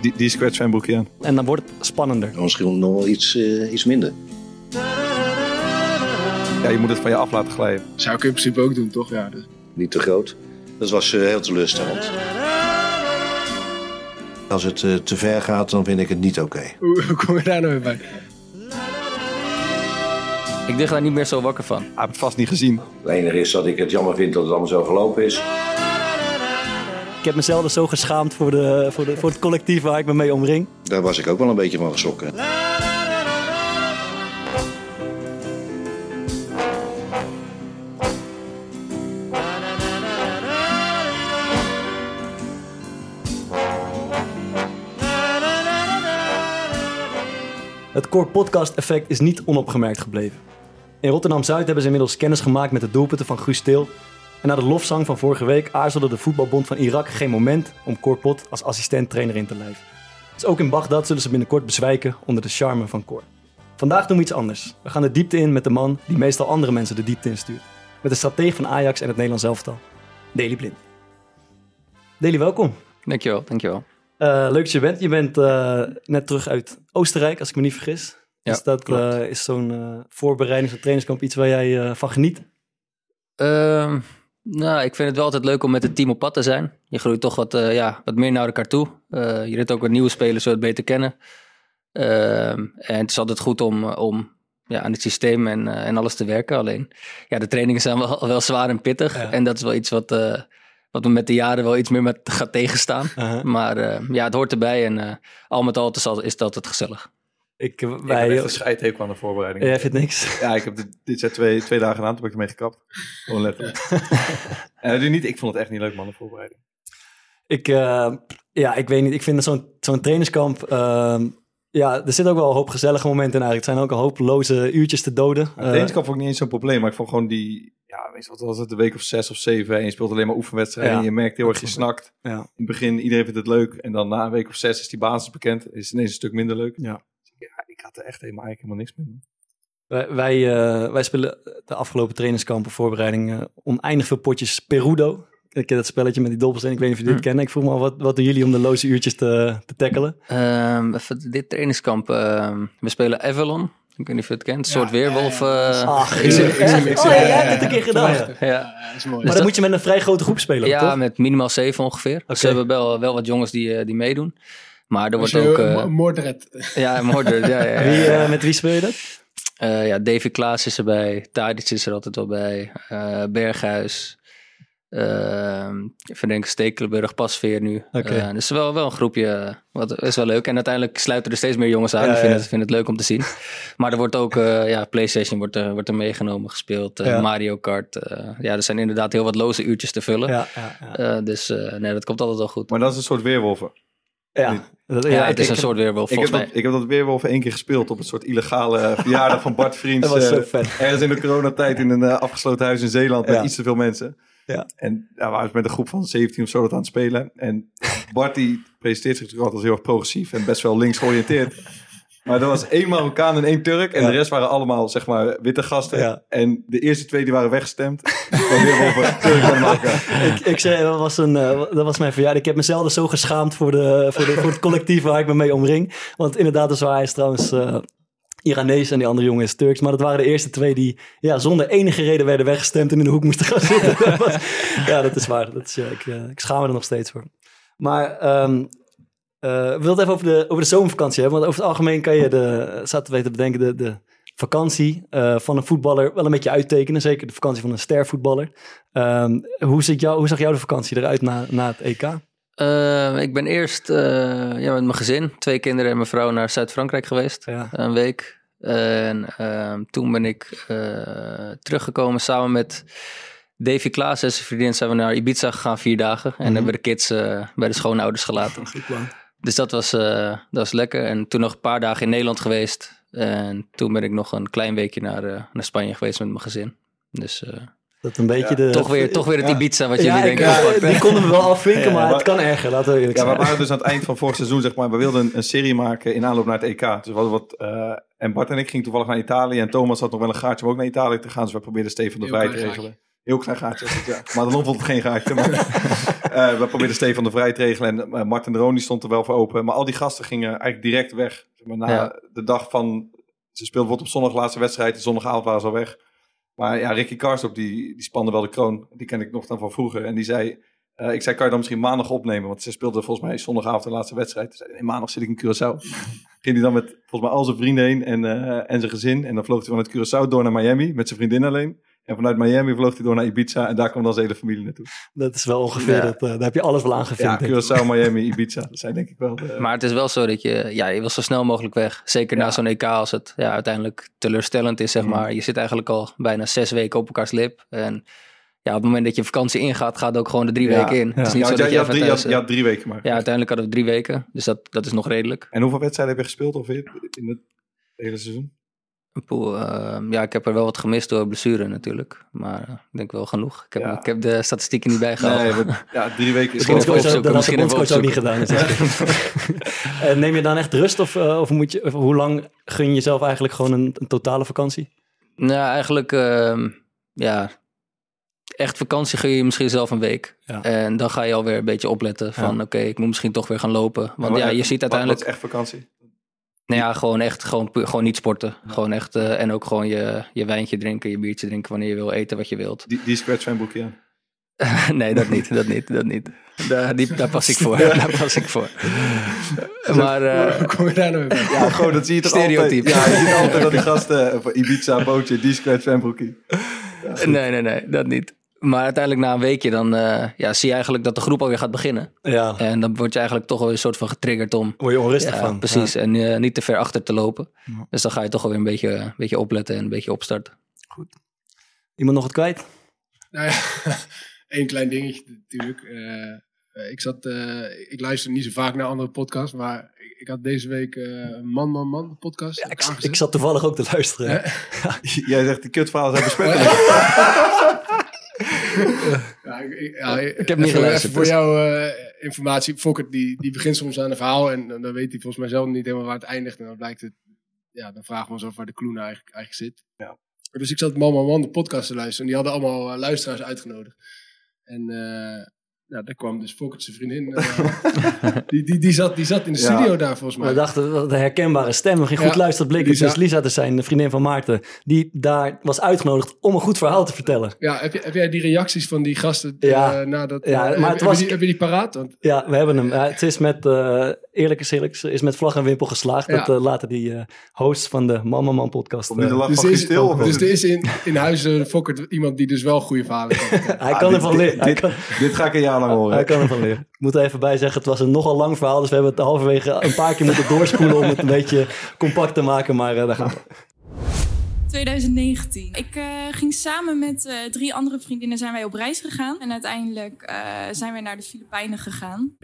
Die, die scratch zijn broekje aan. En dan wordt het spannender. Misschien nog wel iets, eh, iets minder. Ja, je moet het van je af laten glijden. Zou ik in principe ook doen, toch? Ja, dus. Niet te groot. Dat was eh, heel teleurstellend. Als het eh, te ver gaat, dan vind ik het niet oké. Hoe, hoe kom je daar nou weer bij? Ik lig daar niet meer zo wakker van. Hij heeft het vast niet gezien. Het enige is dat ik het jammer vind dat het allemaal zo gelopen is. Ik heb mezelf dus zo geschaamd voor, de, voor, de, voor het collectief waar ik me mee omring. Daar was ik ook wel een beetje van geschrokken. Het Core Podcast effect is niet onopgemerkt gebleven. In Rotterdam-Zuid hebben ze inmiddels kennis gemaakt met de doelpunten van Guus Til. En na de lofzang van vorige week aarzelde de voetbalbond van Irak geen moment om Cor Pot als assistent-trainer in te lijven. Dus ook in Bagdad zullen ze binnenkort bezwijken onder de charme van Cor. Vandaag doen we iets anders. We gaan de diepte in met de man die meestal andere mensen de diepte instuurt. Met de stratege van Ajax en het Nederlands elftal, Deli Blind. Deli, welkom. Dankjewel, dankjewel. Eh, leuk dat je bent. Je bent eh, net terug uit Oostenrijk, als ik me niet vergis. Ja, dus dat eh, is zo'n eh voorbereiding, zo'n trainingskamp, iets waar jij van geniet. Nou, ik vind het wel altijd leuk om met het team op pad te zijn. Je groeit toch wat, eh, ja, wat meer naar elkaar toe. Eh, je leert ook wat nieuwe spelers zo het beter kennen. Ehm, en het is altijd goed om, om ja, aan het systeem en, eh, en alles te werken. Alleen, ja, de trainingen zijn wel, wel zwaar en pittig. Ja. En dat is wel iets wat, eh, wat me met de jaren wel iets meer met gaat tegenstaan. Maar eh, ja, het hoort erbij en eh, al met al is, het altijd gezellig. Ik, eh, Ik wij, heb echt een scheidhekel aan de voorbereiding. jij vindt niks. Ja, ik heb dit, dit zijn twee, twee dagen aan, toen ben ik ermee gekapt. Gewoon letterlijk. en doe niet, ik vond het echt niet leuk, man, de voorbereiding. Ik, eh, ja, ik weet niet. Ik vind zo'n zo'n trainingskamp... ehm, ja, er zit ook wel een hoop gezellige momenten in eigenlijk. Het zijn ook een hoop loze uurtjes te doden. Maar Eh, trainingskamp vond ik niet eens zo'n probleem, maar ik vond gewoon die, ja, weet je wat was het, de week of zes of zeven en je speelt alleen maar oefenwedstrijden Ja. en je merkt heel erg, je snakt. ja, In het begin, iedereen vindt het leuk en dan na een week of zes is die basis bekend, is het ineens een stuk minder leuk. ja. Ik had er echt helemaal, eigenlijk helemaal niks mee. man. Wij, wij, eh, wij spelen de afgelopen trainingskampen voorbereiding eh, oneindig veel potjes Perudo. Ik ken dat spelletje met die dobbels en ik weet niet of je dit Hm. kennen. Ik vroeg me al, wat, wat doen jullie om de loze uurtjes te, te tackelen? Ehm, even dit trainingskamp. ehm, we spelen Avalon. Ik weet niet of je het kent. Een soort Ja, weerwolf. eh, Ach, ik zie- ik zie hem, ik oh, ja, een keer gedaan. Ja. Prachtig. Ja. Ja, dat is mooi. Maar dan moet je met een vrij grote groep spelen, ja, toch? met minimaal zeven ongeveer. Ze hebben wel, wel wat jongens die, eh, die meedoen. Maar er wordt ook... eh, moordred. ja, Mordred. Ja, ja, ja, Wie, eh, met wie speel je dat? Eh, ja, Davy Klaas is erbij. Tadic is er altijd wel bij. eh, Berghuis. Ehm even denken, Stekelenburg, Pasveer nu. Dus wel, wel een groepje. Wat is wel leuk. En uiteindelijk sluiten er steeds meer jongens aan. Ja, Ik vind, ja. het, vind het leuk om te zien. Maar er wordt ook, eh, ja, PlayStation wordt er, wordt er meegenomen, gespeeld. Ja. Mario Kart. ja, er zijn inderdaad heel wat loze uurtjes te vullen. Ja, ja, ja. Eh, dus eh, nee, dat komt altijd wel goed. Maar dat is een soort weerwolven. ja. Dat- Ja, het is ik- een soort weerwolf, Ik heb, volgens dat, mij. ik heb dat weerwolven één keer gespeeld op een soort illegale verjaardag van Bart Vriends. Dat was zo eh, vet. Ergens in de coronatijd in een eh, afgesloten huis in Zeeland met iets te veel mensen. Ja. En ja, we waren met een groep van 17 of zo dat aan het spelen. En Bart die presenteert zich natuurlijk altijd als heel erg progressief en best wel links georiënteerd. Maar er was één Marokkaan en één Turk. En Ja. de rest waren allemaal, zeg maar, witte gasten. Ja. En de eerste twee die waren weggestemd. Van weerwolven, Turk en Marokkaan. ik, ik zei, dat was, een, eh, dat was mijn verjaardag. Ik heb mezelf dus zo geschaamd voor, de, voor, de, voor het collectief waar ik me mee omring. Want inderdaad, dat is waar hij is trouwens eh Iranees en die andere jongen is Turks. Maar dat waren de eerste twee die ja, zonder enige reden werden weggestemd en in de hoek moesten gaan zitten. Dat was- ja, dat is waar. Dat is, ja, ik, eh, ik schaam me er nog steeds voor. Maar ehm eh, we willen het even over de, over de zomervakantie hebben. Want over het algemeen kan je de, zaten we te bedenken, de, de vakantie eh, van een voetballer wel een beetje uittekenen. Zeker de vakantie van een stervoetballer. Ehm, hoe, ziet jou, hoe zag jouw de vakantie eruit na, na het EK? Eh, ik ben eerst eh, ja, met mijn gezin, twee kinderen en mijn vrouw, naar Zuid-Frankrijk geweest. Ja. Een week. En ehm, toen ben ik eh, teruggekomen samen met Davy Klaas en zijn vriendin. Zijn we naar Ibiza gegaan, vier dagen. En Mhm. hebben de kids eh, bij de schoonouders gelaten. Goed plan. Dus dat was, eh, dat was lekker. En toen nog een paar dagen in Nederland geweest. En toen ben ik nog een klein weekje naar, eh, naar Spanje geweest met mijn gezin. Dus eh, Dat een beetje Ja, de... toch, weer, toch weer het ja. Ibiza wat jullie denken. ja, die konden we wel afvinken, Ja, maar maar- het kan erger, laten we eerlijk Ja, we waren dus aan het eind van vorig seizoen, zeg maar. We wilden een, een serie maken in aanloop naar het EK. Dus we hadden wat... eh, en Bart en ik gingen toevallig naar Italië. En Thomas had nog wel een gaatje om ook naar Italië te gaan. Dus we probeerden Stefan de te regelen. Heel klein gaatje. het, ja. Maar dan vond het geen gaatje. Maar, Eh, we probeerden Stefan de Vrij te regelen en eh, Martin de Roon die stond er wel voor open. Maar al die gasten gingen eigenlijk direct weg. Zeg maar, na Ja. de dag van... Ze speelden wordt op zondag laatste wedstrijd. De zondagavond waren ze al weg. Maar ja, Ricky Karsdorp die, die spande wel de kroon. Die ken ik nog dan van vroeger. En die zei... eh, ik zei, kan je dan misschien maandag opnemen? Want ze speelden volgens mij zondagavond de laate wedstrijd. Zei nee, maandag zit ik in Curaçao. Ging hij dan met volgens mij al zijn vrienden heen en, en zijn gezin. En dan vloog hij vanuit Curaçao door naar Miami met zijn vriendin alleen. En vanuit Miami vloog hij door naar Ibiza. En daar kwam dan zijn hele familie naartoe. Dat is wel ongeveer, Ja. dat, eh, daar heb je alles wel aan Ja. Curaçao, Miami, Ibiza. Dat zijn denk ik wel de... Maar het is wel zo dat je, ja, je wil zo snel mogelijk weg. Zeker Ja. na zo'n EK als het ja, uiteindelijk teleurstellend is, zeg Mm. maar. Je zit eigenlijk al bijna zes weken op elkaars lip. En ja, op het moment dat je vakantie ingaat, gaat ook gewoon de drie Ja. weken in. Het is niet Ja, zo dat jij- je had even drie, thuis, je had drie weken maar. Ja, uiteindelijk hadden we drie weken. Dus dat, dat is nog redelijk. En hoeveel wedstrijden heb je gespeeld ongeveer in het hele seizoen? Poeh, ehm, ja, ik heb er wel wat gemist door blessure natuurlijk. Maar eh, ik denk wel genoeg. Ik heb, Ja. ik heb de statistieken niet bijgehaald. Nee, ja, drie weken is Misschien even dat had de bondscoach ook niet gedaan. dus- Eh, Neem je dan echt rust of, eh, of, moet je, of hoe lang gun je jezelf eigenlijk gewoon een, een totale vakantie? Nou, eigenlijk, ehm, ja, echt vakantie gun je misschien zelf een week. Ja. En dan ga je alweer een beetje opletten van, oké, ik moet misschien toch weer gaan lopen. Want ja, je ziet uiteindelijk, Wat is echt vakantie? Nou ja, gewoon echt, gewoon, gewoon niet sporten. Gewoon echt, eh, en ook gewoon je, je wijntje drinken, je biertje drinken wanneer je wil eten wat je wilt. Die, die aan. nee, dat niet, dat niet, dat niet. Daar, die, daar pas ik voor, daar pas ik voor. Maar, eh, Hoe kom je daar nou weer bij? Ja, gewoon, dat zie je toch Stereotype. altijd. Ja, je ziet altijd dat die gasten van Ibiza, bootje, die scratch fan broekje. nee, nee, nee, dat niet. Maar uiteindelijk na een weekje dan eh, ja, zie je eigenlijk dat de groep alweer gaat beginnen. Ja, En dan word je eigenlijk toch wel een soort van getriggerd om word je onrustig Ja, van. precies. Ja. En eh, niet te ver achter te lopen. Ja. Dus dan ga je toch alweer een beetje, een beetje opletten en een beetje opstarten. Iemand nog wat kwijt? Nou ja, één klein dingetje natuurlijk. Eh, eh, ik, zat, eh, ik luister niet zo vaak naar andere podcasts, maar ik, ik had deze week eh, Man, Man, Man, podcast. Ja, ik zat toevallig ook te luisteren. Jij zegt, die kutverhalen zijn besmettelijk. Ja, ik, ja, ik heb niet even- geluisterd, even voor dus- jouw eh, informatie. Fokker die, die begint soms aan een verhaal en dan dan weet hij volgens mij zelf niet helemaal waar het eindigt. En dan blijkt het, ja, dan vragen we ons af waar de nou eigenlijk, eigenlijk zit. Ja. Dus ik zat Man, Man, de podcast te luisteren. En die hadden allemaal eh, luisteraars uitgenodigd. En eh ja, daar kwam dus Fokker zijn vriendin. eh, die, die, die, zat, die zat in de Ja. studio daar volgens mij. We dachten, wat een herkenbare stem. Geen goed Ja, luisterd blik. Lisa. Dus Lisa, dus zijn de vriendin van Maarten, die daar was uitgenodigd om een goed verhaal te vertellen. Ja, heb, je, heb jij die reacties van die gasten Ja. eh, nadat... Ja, eh, maar heb, het heb was- je die, heb je die paraat? Want, Ja, we hebben hem. Ja, het is met, eh, eerlijk is eerlijk, is met vlag en wimpel geslaagd. Ja. Dat eh, later die eh, host van de Mama Man podcast. De eh, lach dus er is, Giestil. dus er is in, in huis eh, Fokker iemand die dus wel goede verhalen kan hij Ah, kan dit- ervan dit- leren. Dit- kan, Dit ga ik een jaar lang horen. hij kan ervan leren. Ik moet er even bij zeggen, het was een nogal lang verhaal. Dus we hebben het halverwege een paar keer moeten doorspoelen om het een beetje compact te maken. Maar eh, daar gaan we. 2019. Ik eh, ging samen met eh, drie andere vriendinnen zijn wij op reis gegaan. En uiteindelijk eh, zijn wij naar de Filipijnen gegaan.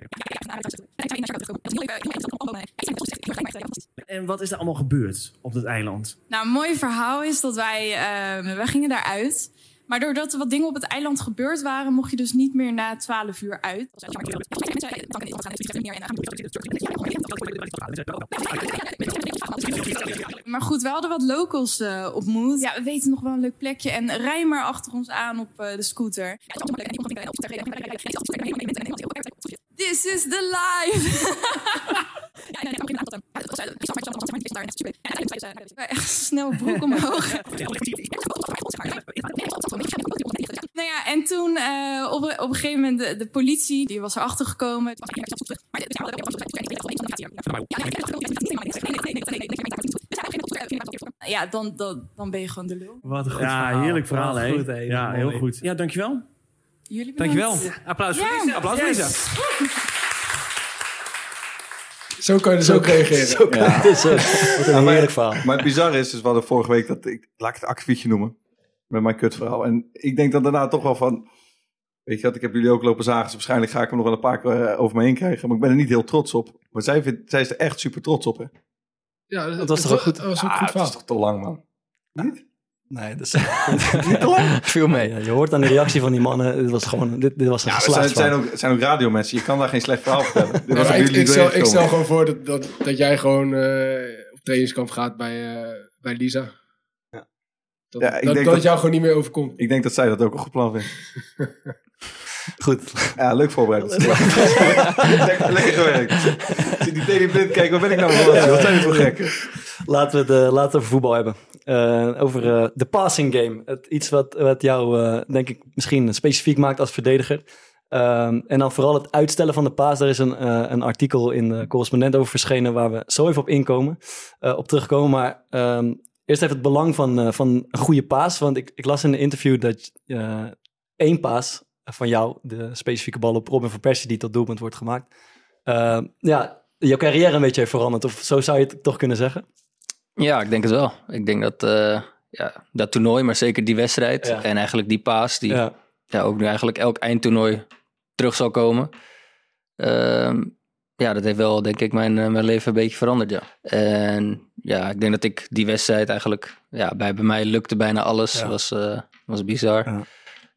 En wat is er allemaal gebeurd op dat eiland? Nou, een mooi verhaal is dat wij, eh, wij gingen daaruit. Maar doordat er wat dingen op het eiland gebeurd waren, mocht je dus niet meer na 12 uur uit. Maar goed, we hadden wat locals eh, ontmoet. Ja, we weten nog wel een leuk plekje. En rij maar achter ons aan op eh, de scooter. This is the life! Echt snel broek omhoog. Nou ja, en toen eh, op, op een gegeven moment de, de politie, die was erachter gekomen. Ja, dan, dan, dan ben je gewoon de lul. Wat een goed Ja, verhaal. heerlijk verhaal, hè? goed, hè? Ja, heel goed. Ja, dankjewel. Jullie bedankt. Dankjewel. Applaus voor Ja. Lisa. Applaus voor. Lisa. Zo kan je dus ook reageren. Zo kan eh, wat een maar- heerlijk verhaal. Maar het bizarre is, dus we hadden vorige week dat ik, laat ik het akkefietje noemen, met mijn kutverhaal. En ik denk dan daarna toch wel van, weet je wat, ik heb jullie ook lopen zagen, dus waarschijnlijk ga ik hem nog wel een paar keer eh, over me heen krijgen. Maar ik ben er niet heel trots op. Maar zij, vindt, zij is er echt super trots op, hè? Ja, Dat was toch ook goed? Dat was ook Ah, goed het is verhaal. toch te lang, man. Nee, dus, Viel mee. ja, je hoort aan de reactie van die mannen, dit was gewoon, dit, dit was een Ja, zijn, het zijn ook, zijn ook radiomensen. Je kan daar geen slecht verhaal vertellen. Ja, was ik, jullie ik, stel, ik stel gewoon voor dat, dat, dat jij gewoon eh, op trainingskamp gaat bij, eh, bij Lisa. Dat, Ja, ik dat, denk dat dat- jou gewoon niet meer overkomt. Ik denk dat zij dat ook een goed plan vindt. Goed. Ja, leuk voorbereid. lekker, lekker gewerkt. Ik zie die Daily Blind kijken, wat ben ik nou voor? Wat zijn dit voor gekken? Laten we het, eh, laten we over voetbal hebben. Eh, over eh, de passing game. Het, iets wat, wat jou, eh, denk ik, misschien specifiek maakt als verdediger. Ehm, en dan vooral het uitstellen van de paas. Daar is een, eh, een artikel in de correspondent over verschenen... waar we zo even op inkomen, eh, op terugkomen. Maar ehm, eerst even het belang van, eh, van een goede paas. Want ik, ik las in een interview dat eh, één paas van jou... de specifieke bal op Robin van Persie die tot doelpunt wordt gemaakt... ehm, ja, jouw carrière een beetje heeft veranderd. Of zo zou je het toch kunnen zeggen? Ja, ik denk het wel. Ik denk dat eh, ja, dat toernooi, maar zeker die wedstrijd Ja. en eigenlijk die paas, die ja. Ja. ook nu eigenlijk elk eindtoernooi terug zal komen. Ehm, ja, dat heeft wel, denk ik, mijn, eh, mijn leven een beetje veranderd, ja. En ja, ik denk dat ik die wedstrijd eigenlijk, ja, bij, bij mij lukte bijna alles. Ja. Was, eh, was bizar. Ja.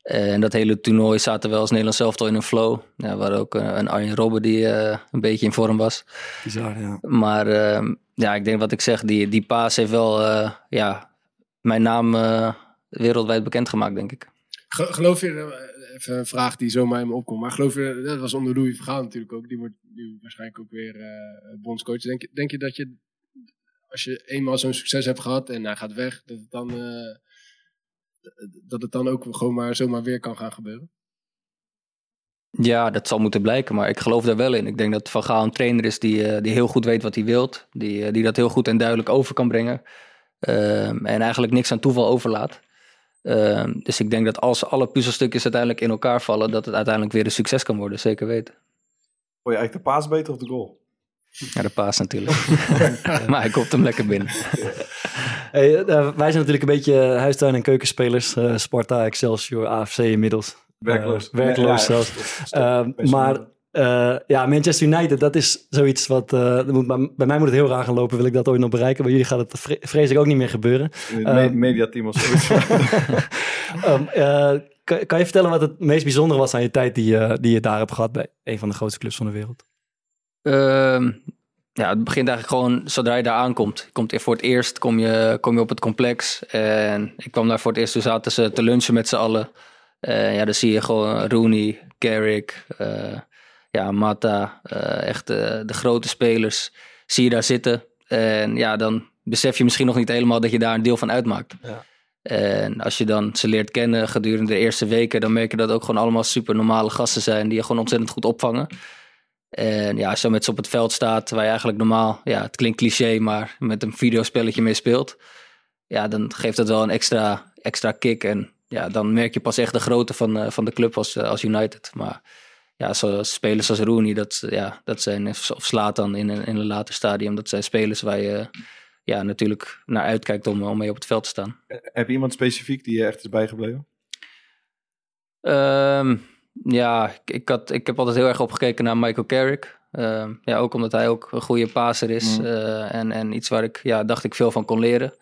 En dat hele toernooi zaten wel als Nederlands zelf in een flow. Ja, we hadden ook eh, een Arjen Robben die eh, een beetje in vorm was. Bizar, ja. Maar ehm, ja, ik denk wat ik zeg, die, die paas heeft wel eh, ja, mijn naam eh, wereldwijd bekendgemaakt, denk ik. Ge- Geloof je, even een vraag die zomaar in me opkomt, maar geloof je, dat was onder Louis Vergaal natuurlijk ook, die wordt nu waarschijnlijk ook weer eh bondscoach. Denk, je- denk je dat je, als je eenmaal zo'n succes hebt gehad en hij gaat weg, dat het dan, eh, dat het dan ook gewoon maar zomaar weer kan gaan gebeuren? Ja, dat zal moeten blijken, maar ik geloof daar wel in. Ik denk dat Van Gaal een trainer is die, eh, die heel goed weet wat hij wilt. Die, die dat heel goed en duidelijk over kan brengen. Ehm, en eigenlijk niks aan toeval overlaat. Ehm, dus ik denk dat als alle puzzelstukjes uiteindelijk in elkaar vallen, dat het uiteindelijk weer een succes kan worden. Zeker weten. Vond je eigenlijk de paas beter of de goal? Ja, de paas natuurlijk. maar hij komt hem lekker binnen. Hey, eh, wij zijn natuurlijk een beetje huistuin- en keukenspelers. eh, Sparta, Excelsior, AFC inmiddels. Werkloos. Eh, werkloos Ja, ja, zelfs. Eh, best maar eh, ja, Manchester United, dat is zoiets wat... eh, moet, bij, bij mij moet het heel raar gaan lopen, wil ik dat ooit nog bereiken. Bij jullie gaat het vre- vreselijk ook niet meer gebeuren. In het eh, me- mediateam of zoiets. Ehm, eh, kan, kan je vertellen wat het meest bijzondere was aan je tijd die, je- die je daar hebt gehad bij een van de grootste clubs van de wereld? Ehm, ja, het begint eigenlijk gewoon zodra je daar aankomt. Je komt voor het eerst kom je, kom je op het complex. En ik kwam daar voor het eerst, toen zaten ze te lunchen met z'n allen. En ja, dan zie je gewoon Rooney, Carrick, eh, ja, Mata, eh, echt eh, de grote spelers. Zie je daar zitten. En ja, dan besef je misschien nog niet helemaal dat je daar een deel van uitmaakt. Ja. En als je dan ze leert kennen gedurende de eerste weken, dan merk je dat ook gewoon allemaal super normale gasten zijn die je gewoon ontzettend goed opvangen. En ja, als je met ze op het veld staat, waar je eigenlijk normaal, ja, het klinkt cliché, maar met een videospelletje mee speelt. Ja, dan geeft dat wel een extra, extra kick. En ja, dan merk je pas echt de grootte van, eh, van de club als, als United. Maar ja, zo, spelers als Rooney, dat, ja, dat zijn, of Slatan in een, in een later stadium, dat zijn spelers waar je ja, natuurlijk naar uitkijkt om, om mee op het veld te staan. Heb je iemand specifiek die je echt is bijgebleven? Ehm, ja, ik, had, ik heb altijd heel erg opgekeken naar Michael Carrick. Ehm, ja, ook omdat hij ook een goede paser is. Mm. eh, en, en iets waar ik, ja, dacht ik veel van kon leren.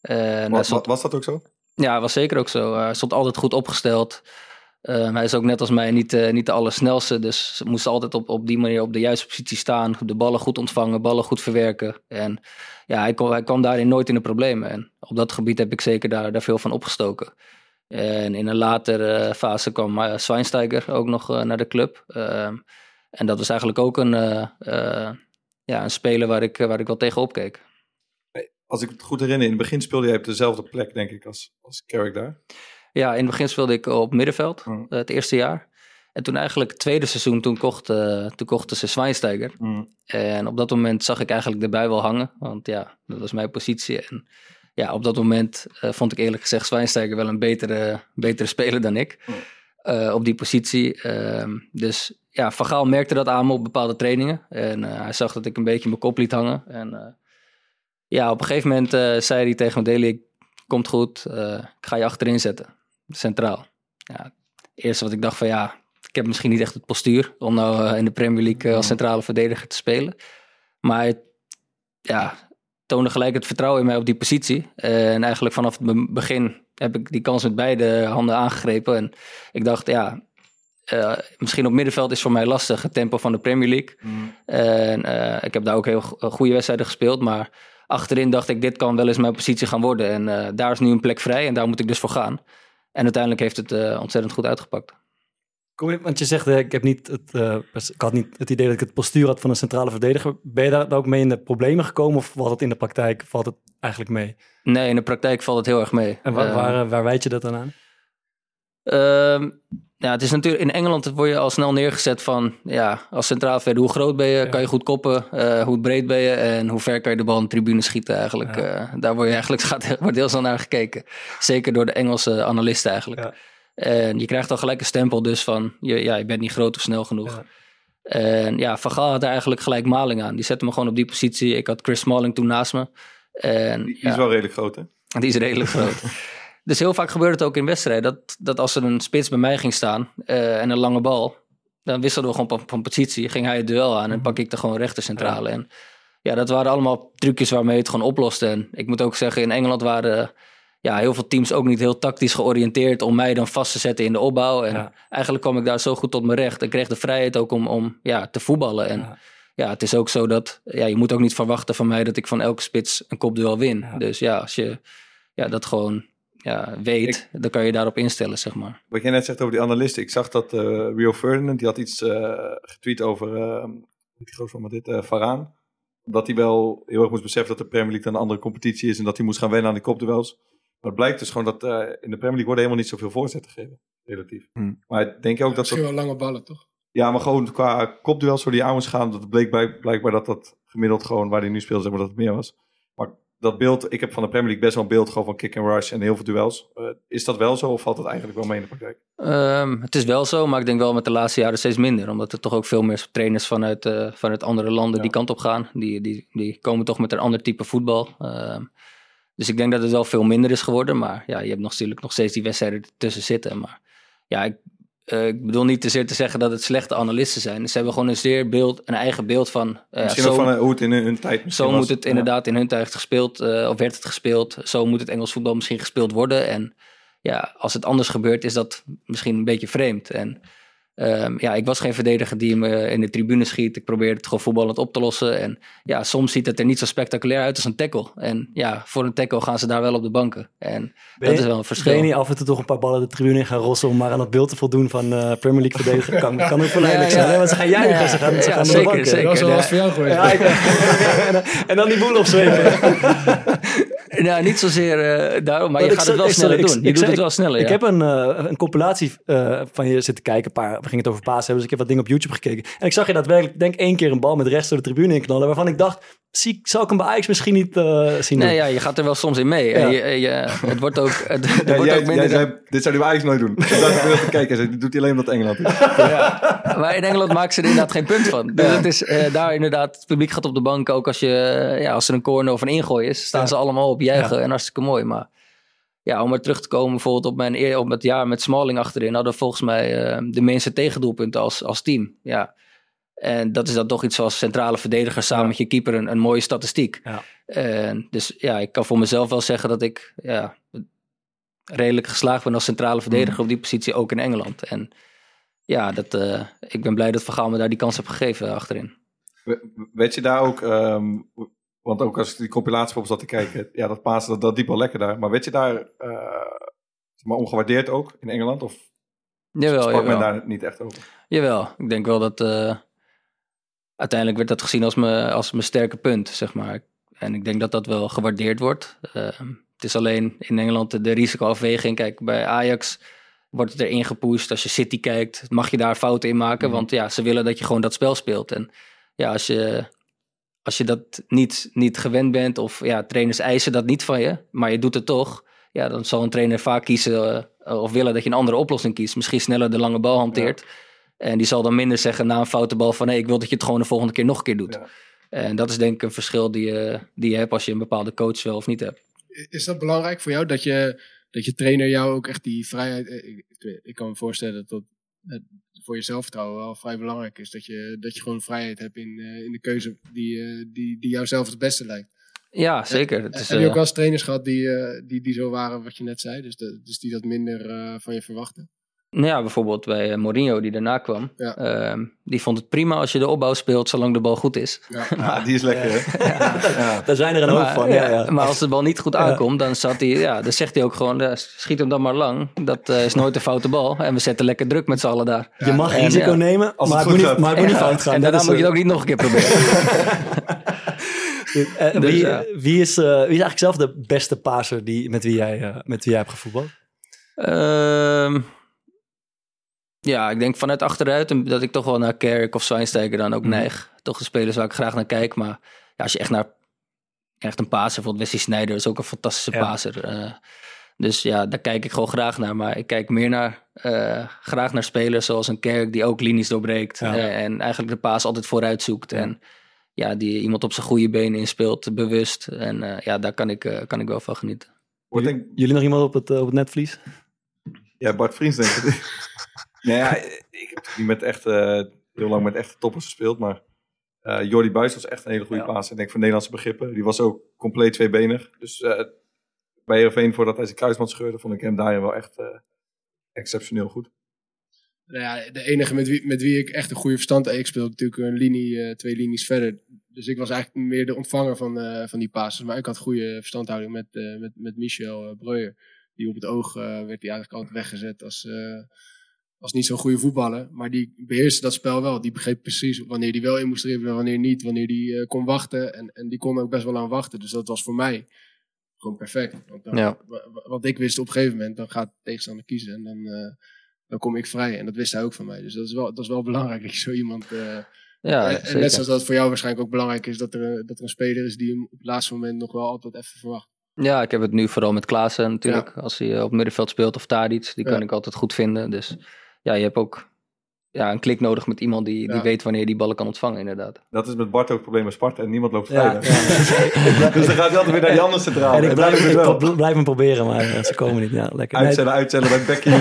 En hij Was, stond- was dat ook zo? ja, was zeker ook zo. Hij stond altijd goed opgesteld. Ehm, hij is ook net als mij niet, eh, niet de allersnelste. Dus ze moesten altijd op, op die manier op de juiste positie staan. De ballen goed ontvangen, ballen goed verwerken. En ja, hij, kwam, hij kwam daarin nooit in de problemen. En op dat gebied heb ik zeker daar, daar veel van opgestoken. En in een latere fase kwam Schweinsteiger ook nog naar de club. Ehm, en dat was eigenlijk ook een, ja, een speler waar ik, waar ik wel tegenop keek. Als ik het goed herinner, in het begin speelde jij op dezelfde plek, denk ik, als, als Carrick daar. Ja, in het begin speelde ik op middenveld, mm. het eerste jaar. En toen eigenlijk het tweede seizoen, toen, kocht, uh, toen kochten ze Schweinsteiger. Mm. En op dat moment zag ik eigenlijk erbij wel hangen, want ja, dat was mijn positie. En ja, op dat moment uh, vond ik eerlijk gezegd Schweinsteiger wel een betere, betere speler dan ik. Mm. Uh, op die positie. Uh, dus ja, Van Gaal merkte dat aan me op bepaalde trainingen. En hij zag dat ik een beetje mijn kop liet hangen. En ja, op een gegeven moment zei hij tegen me, Deli, komt goed, ik ga je achterin zetten, centraal. Ja, het eerste wat ik dacht van ja, ik heb misschien niet echt het postuur om nou uh, in de Premier League als centrale verdediger te spelen. Maar hij, ja, toonde gelijk het vertrouwen in mij op die positie. En eigenlijk vanaf het begin heb ik die kans met beide handen aangegrepen. En ik dacht, ja, uh, misschien op middenveld is voor mij lastig, het tempo van de Premier League. Mm. En uh, ik heb daar ook heel goede wedstrijden gespeeld, maar achterin dacht ik, dit kan wel eens mijn positie gaan worden. En uh, daar is nu een plek vrij en daar moet ik dus voor gaan. En uiteindelijk heeft het uh, ontzettend goed uitgepakt. Kom je, want je zegt, eh, ik, heb niet het, eh, ik had niet het idee dat ik het postuur had van een centrale verdediger. Ben je daar ook mee in de problemen gekomen of valt het in de praktijk valt het eigenlijk mee? Nee, in de praktijk valt het heel erg mee. En waar, Eh, waar, waar wijd je dat dan aan? Ehm, ja, het is natuurlijk in Engeland word je al snel neergezet van ja, als centraal verder, hoe groot ben je, kan je goed koppen, eh, hoe breed ben je en hoe ver kan je de bal in de tribune schieten eigenlijk. Ja. Eh, daar word je eigenlijk gaat, wordt heel snel naar gekeken. Zeker door de Engelse analisten eigenlijk. Ja. En je krijgt al gelijk een stempel dus van je, ja, je bent niet groot of snel genoeg. Ja. En ja, Van Gaal had daar eigenlijk gelijk maling aan. Die zette me gewoon op die positie. Ik had Chris Smalling toen naast me. En, Die ja, is wel redelijk groot, hè? die is redelijk groot. Dus heel vaak gebeurde het ook in wedstrijden. Dat, dat als er een spits bij mij ging staan eh, en een lange bal. Dan wisselden we gewoon van, positie. Ging hij het duel aan en pak ik er gewoon rechtercentrale. En ja, dat waren allemaal trucjes waarmee het gewoon oploste. En ik moet ook zeggen, in Engeland waren ja, heel veel teams ook niet heel tactisch georiënteerd om mij dan vast te zetten in de opbouw. En Ja. eigenlijk kwam ik daar zo goed tot mijn recht. Ik kreeg de vrijheid ook om, om ja, te voetballen. En Ja. ja. het is ook zo dat ja, je moet ook niet verwachten van mij dat ik van elke spits een kopduel win. Dus ja, als je ja, dat gewoon ja, weet, dan kan je daarop instellen, zeg maar. Wat jij net zegt over die analisten. Ik zag dat eh Rio Ferdinand, die had iets eh, getweet over, eh die groot van dit, eh Varaan. Dat hij wel heel erg moest beseffen dat de Premier League dan een andere competitie is en dat hij moest gaan wennen aan die kopduels. Maar het blijkt dus gewoon dat eh, in de Premier League worden helemaal niet zoveel voorzetten gegeven. Relatief. Hmm. Maar denk je ook dat Misschien dat... wel lange ballen, toch? Ja, maar gewoon qua kopduels waar die aan moest gaan, dat bleek blijkbaar dat dat gemiddeld gewoon waar hij nu speelde, zeg maar, dat het meer was. Dat beeld, ik heb van de Premier League best wel een beeld gewoon van kick and rush en heel veel duels. Eh, is dat wel zo of valt dat eigenlijk wel mee in de praktijk? Ehm, het is wel zo, maar ik denk wel met de laatste jaren steeds minder. Omdat er toch ook veel meer trainers vanuit, eh, vanuit andere landen Ja. die kant op gaan. Die, die, die komen toch met een ander type voetbal. Ehm, dus ik denk dat het wel veel minder is geworden. Maar ja, je hebt nog, natuurlijk nog steeds die wedstrijden tussen zitten. Maar ja, ik, eh, ik bedoel niet te zeer te zeggen dat het slechte analisten zijn. Ze hebben gewoon een zeer beeld, een eigen beeld van... Misschien zo- van eh, hoe het in hun, hun tijd zo was. moet het Ja. inderdaad in hun tijd gespeeld, of werd het gespeeld. Zo moet het Engels voetbal misschien gespeeld worden. En ja, als het anders gebeurt, is dat misschien een beetje vreemd. En ehm, ja, ik was geen verdediger die me in de tribune schiet. Ik probeerde het gewoon voetballend op te lossen. En ja, soms ziet het er niet zo spectaculair uit als een tackle. En ja, voor een tackle gaan ze daar wel op de banken. En dat is wel een verschil. Ben je niet af en toe toch een paar ballen de tribune in gaan rossen om maar aan het beeld te voldoen van eh, Premier League verdediger? Kan, kan ook verleidelijk Ja, ja. zijn, want ze gaan juichen, Ja, ze gaan, ze ja, gaan zeker, de banken. zeker. Dat was wel wat voor jou geweest. Ja, ik, en, dan- en dan die boel opzwepen. Nou, niet zozeer eh, daarom, maar je gaat het wel sneller doen. Je ik doet het wel sneller, Ik ja. heb een, eh, een compilatie eh, van je zitten kijken. Een paar, gingen het over paas hebben, dus ik heb wat dingen op YouTube gekeken. En ik zag je daadwerkelijk, denk één keer een bal met rechts door de tribune inknallen. Waarvan ik dacht, zie, zou ik hem bij Ajax misschien niet eh, zien doen? Nee, ja, je gaat er wel soms in mee. En je, je, het wordt ook, het, Ja, wordt jij, ook minder... jij zei, dit zou hij bij Ajax nooit doen. Ik dacht ik te kijken. Zei, dit doet hij alleen omdat Engeland is. Ja. Maar in Engeland maken ze er inderdaad geen punt van. Dus het is eh, daar inderdaad, het publiek gaat op de bank. Ook als, je, ja, als er een corner of een ingooi is, staan Ja. ze allemaal op juichen. Ja. En hartstikke mooi. Maar ja, om er terug te komen, bijvoorbeeld op, mijn, eer- op het jaar met Smalling achterin, hadden we volgens mij eh, de meeste tegendoelpunten als, als team. Ja. En dat is dan toch iets zoals centrale verdediger samen Ja. met je keeper een, een mooie statistiek. Ja. En dus ja, ik kan voor mezelf wel zeggen dat ik ja, redelijk geslaagd ben als centrale verdediger op die positie, ook in Engeland. En ja, dat, eh, ik ben blij dat Van Gaal me daar die kans heeft gegeven achterin. We- Weet je daar ook, ehm, want ook als ik die compilatie op zat te kijken, ja, dat paas, dat, dat liep wel lekker daar. Maar weet je daar, zeg maar ongewaardeerd ook in Engeland? Of Jawel, sprak men jawel. daar niet echt over? Jawel, ik denk wel dat eh, uiteindelijk werd dat gezien als mijn, als mijn sterke punt, zeg maar. En ik denk dat dat wel gewaardeerd wordt. Eh, het is alleen in Engeland de, risicoafweging. Kijk, bij Ajax wordt het erin. Als je City kijkt, mag je daar fouten in maken. Mhm. Want ja, ze willen dat je gewoon dat spel speelt. En ja, als je, als je dat niet, niet gewend bent of ja, trainers eisen dat niet van je, maar je doet het toch. Ja, dan zal een trainer vaak kiezen eh, of willen dat je een andere oplossing kiest. Misschien sneller de lange bal hanteert. En die zal dan minder zeggen na een foute bal van... hé, ik wil dat je het gewoon de volgende keer nog een keer doet. Ja. En dat is denk ik een verschil die je, die je hebt als je een bepaalde coach wel of niet hebt. Is dat belangrijk voor jou dat je, dat je trainer jou ook echt die vrijheid. eh, Ik, kan me voorstellen dat dat voor je zelfvertrouwen wel vrij belangrijk is. Dat je, dat je gewoon vrijheid hebt in, eh, in de keuze die, eh, die, die jou zelf het beste lijkt. Ja, zeker. Het is, Heb je ook eh, wel eens trainers gehad die, eh, die, die zo waren wat je net zei? Dus, de, dus die dat minder eh, van je verwachten? Nou ja, bijvoorbeeld bij eh, Mourinho die daarna kwam. Ja. Ehm, die vond het prima als je de opbouw speelt zolang de bal goed is. Ja, die is lekker? Ja. Daar zijn er een hoop van. Ja, ja. maar als de bal niet goed aankomt, dan, zat hij, ja, dan zegt hij ook gewoon, ja, schiet hem dan maar lang. Dat eh, is nooit een foute bal. En we zetten lekker druk met z'n allen daar. Je mag En, risico ja. nemen, Als maar het moet goed niet, gaat. maar het moet niet Ja, fout gaan. En Dat daarna moet je het eh, ook niet nog een keer proberen. eh, Dus, wie, wie, is, eh, wie is eigenlijk zelf de beste paser die, met, wie jij, eh, met wie jij hebt gevoetbald? Ja, ik denk vanuit achteruit dat ik toch wel naar Kerk of Zwijnsteiger dan ook Mhm. neig. Toch de spelers waar ik graag naar kijk. Maar ja, als je echt naar echt een paser, bijvoorbeeld Wesley Sneijder is ook een fantastische Ja. paser. Eh, dus ja, daar kijk ik gewoon graag naar. Maar ik kijk meer naar, eh, graag naar spelers zoals een Kerk die ook linies doorbreekt. Ja. eh, en eigenlijk de paas altijd vooruit zoekt. Ja. En ja, die iemand op zijn goede benen inspeelt, bewust. En eh, ja, daar kan ik, kan ik wel van genieten. Denk, Jullie nog iemand op het, op het netvlies? ja, Bart Vriends denk ik. nou ja, ik heb niet met echt, eh, heel lang met echte toppers gespeeld, maar eh Jordi Buis was echt een hele goede Ja. paas. Ik denk voor Nederlandse begrippen. Die was ook compleet tweebenig. Dus eh bij Heerenveen, voordat hij zijn kruisband scheurde, vond ik hem daarin wel echt exceptioneel goed. Nou ja, de enige met wie, met wie ik echt een goede verstand. Ik speel natuurlijk een linie, twee linies verder. Dus ik was eigenlijk meer de ontvanger van, van die passes. Maar ik had goede verstandhouding met, met, met Michel uh, Breuer. Die op het oog werd hij eigenlijk altijd weggezet als, als niet zo'n goede voetballer. Maar die beheerste dat spel wel. Die begreep precies wanneer die wel in moest dribbelen, wanneer niet. Wanneer die eh, kon wachten. En, en die kon ook best wel lang wachten. Dus dat was voor mij gewoon perfect. Want dan, Ja. wat ik wist op een gegeven moment, dan gaat de tegenstander kiezen. En dan, eh, dan kom ik vrij. En dat wist hij ook van mij. Dus dat is wel, dat is wel belangrijk dat je zo iemand... eh, Ja, en- net zoals dat voor jou waarschijnlijk ook belangrijk is dat er, een- dat er een speler is die hem op het laatste moment nog wel altijd even verwacht. Ja, ik heb het nu vooral met Klaassen natuurlijk. Als hij op middenveld speelt of Tadic, die kan ik altijd goed vinden. Dus ja, je hebt ook ja, een klik nodig met iemand die, die Ja. weet wanneer je die ballen kan ontvangen inderdaad. Dat is met Bart ook het probleem met Sparta en niemand loopt vrij. Ja, hè? ja. dus dan gaat hij altijd weer naar andere centraal. En ik En blijf, ik wel. blijf hem proberen, maar eh, ze komen niet. Ja, lekker. Uitzellen, uitzellen bij Becky. een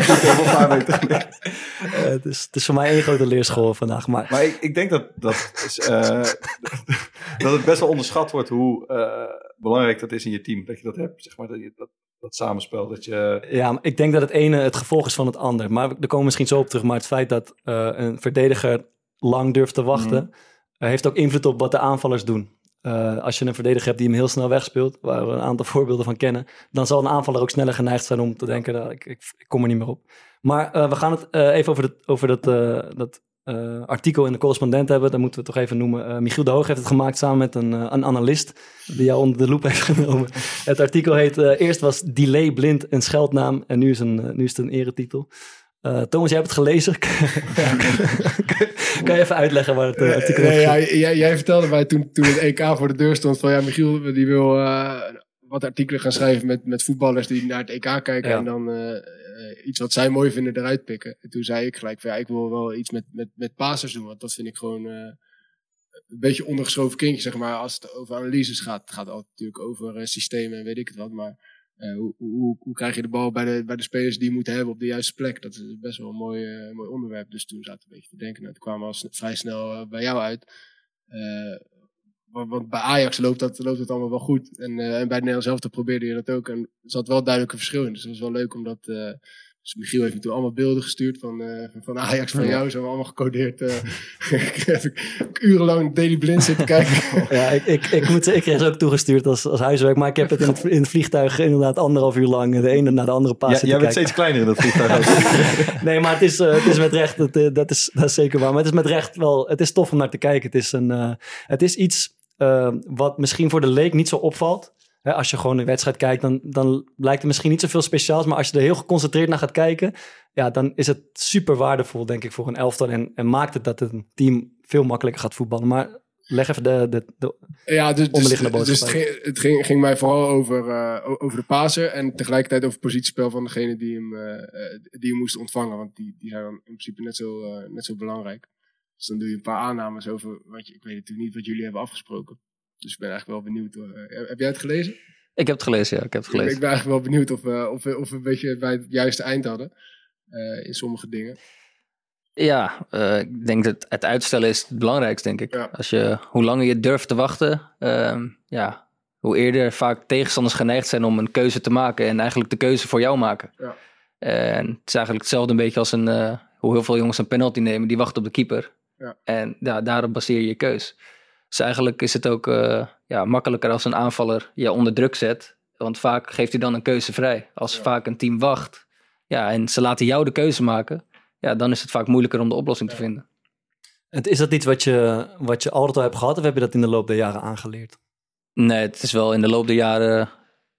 paar meter geleden. eh, het, is, het is voor mij één grote leerschool vandaag. Maar Maar ik, ik denk dat, dat, is, eh, dat het best wel onderschat wordt hoe eh, belangrijk dat is in je team. Dat je dat hebt, zeg maar, dat, je, dat, dat samenspel. Dat je, Ja, ik denk dat het ene het gevolg is van het ander. Maar daar komen we misschien zo op terug. Maar het feit dat eh, een verdediger lang durft te wachten, eh, heeft ook invloed op wat de aanvallers doen. Eh, als je een verdediger hebt die hem heel snel wegspeelt, waar we een aantal voorbeelden van kennen, dan zal een aanvaller ook sneller geneigd zijn om te denken, dat ik, ik, ik kom er niet meer op. Maar we gaan het even over, dat over dat, dat eh, artikel in de correspondent hebben. Dat moeten we toch even noemen. Eh, Michiel de Hoog heeft het gemaakt samen met een, eh, een analist die jou onder de loep heeft genomen. Het artikel heet, eerst was Delay Blind een scheldnaam en nu is, een, nu is het een eretitel. Thomas, jij hebt het gelezen. kan je even uitleggen waar het artikel over ja, jij, vertelde mij toen, toen het EK voor de deur stond van ja, Michiel die wil wat artikelen gaan schrijven met, met voetballers die naar het EK kijken en dan iets wat zij mooi vinden eruit pikken. En toen zei ik gelijk ja, ik wil wel iets met, met, met pasers doen, want dat vind ik gewoon eh, een beetje ondergeschoven kindje, zeg maar, als het over analyses gaat. Het gaat altijd natuurlijk over eh, systemen en weet ik het wat, maar eh, hoe, hoe, hoe krijg je de bal bij de, bij de spelers die je moet hebben op de juiste plek? Dat is best wel een mooi, mooi onderwerp. Dus toen zaten we een beetje te denken. Nou, toen kwamen we al vrij snel bij jou uit. Want, bij Ajax loopt, dat, loopt het allemaal wel goed. En, eh, en bij het Nederlands zelf probeerde je dat ook. En er zat wel duidelijk een verschil in. Dus dat was wel leuk omdat... eh, dus Michiel heeft me toen allemaal beelden gestuurd van, eh, van Ajax van jou. Ze hebben allemaal gecodeerd. eh heb ik, heb urenlang Daily Blind zitten kijken. Ja, ik, ik, ik, moet, ik kreeg ze ook toegestuurd als, als huiswerk. Maar ik heb het in het, in het vliegtuig inderdaad anderhalf uur lang de ene naar de andere paas Ja, zitten jij bent kijken. steeds kleiner in dat vliegtuig. Nee, maar het is, eh, het is met recht, het, eh, dat, is, dat is zeker waar. Maar het is met recht wel, het is tof om naar te kijken. Het is, een, eh, het is iets eh, wat misschien voor de leek niet zo opvalt. Hè, als je gewoon een wedstrijd kijkt, dan, dan lijkt het misschien niet zoveel speciaals. Maar als je er heel geconcentreerd naar gaat kijken, ja, dan is het super waardevol, denk ik, voor een elftal. En, en maakt het dat een team veel makkelijker gaat voetballen. Maar leg even de, de, de Ja, dus, dus, Onderliggende dus boodschap het, ging, het ging, ging mij vooral over, eh, over de paser en tegelijkertijd over het positiespel van degene die hem, eh, die hem moest ontvangen. Want die, die zijn in principe net zo, eh, net zo belangrijk. Dus dan doe je een paar aannames over, wat je, ik weet natuurlijk niet wat jullie hebben afgesproken. Dus ik ben eigenlijk wel benieuwd. eh, heb jij het gelezen? Ik heb het gelezen, ja, ik heb het gelezen. ik ben eigenlijk wel benieuwd of we, of we, of we een beetje bij het juiste eind hadden. eh, in sommige dingen. Ja, eh, ik denk dat het uitstellen is het belangrijkste, denk ik. Ja. Als je, hoe langer je durft te wachten, ehm, ja, hoe eerder vaak tegenstanders geneigd zijn om een keuze te maken en eigenlijk de keuze voor jou maken. Ja. En het is eigenlijk hetzelfde een beetje als een, eh, hoe heel veel jongens een penalty nemen. Die wachten op de keeper. Ja. En ja, daarop baseer je je keus. Dus eigenlijk is het ook eh, ja, makkelijker als een aanvaller je onder druk zet. Want vaak geeft hij dan een keuze vrij. Als vaak een team wacht ja, en ze laten jou de keuze maken. Ja, dan is het vaak moeilijker om de oplossing te vinden. Het, is dat iets wat je, wat je altijd al hebt gehad of heb je dat in de loop der jaren aangeleerd? Nee, het is wel in de loop der jaren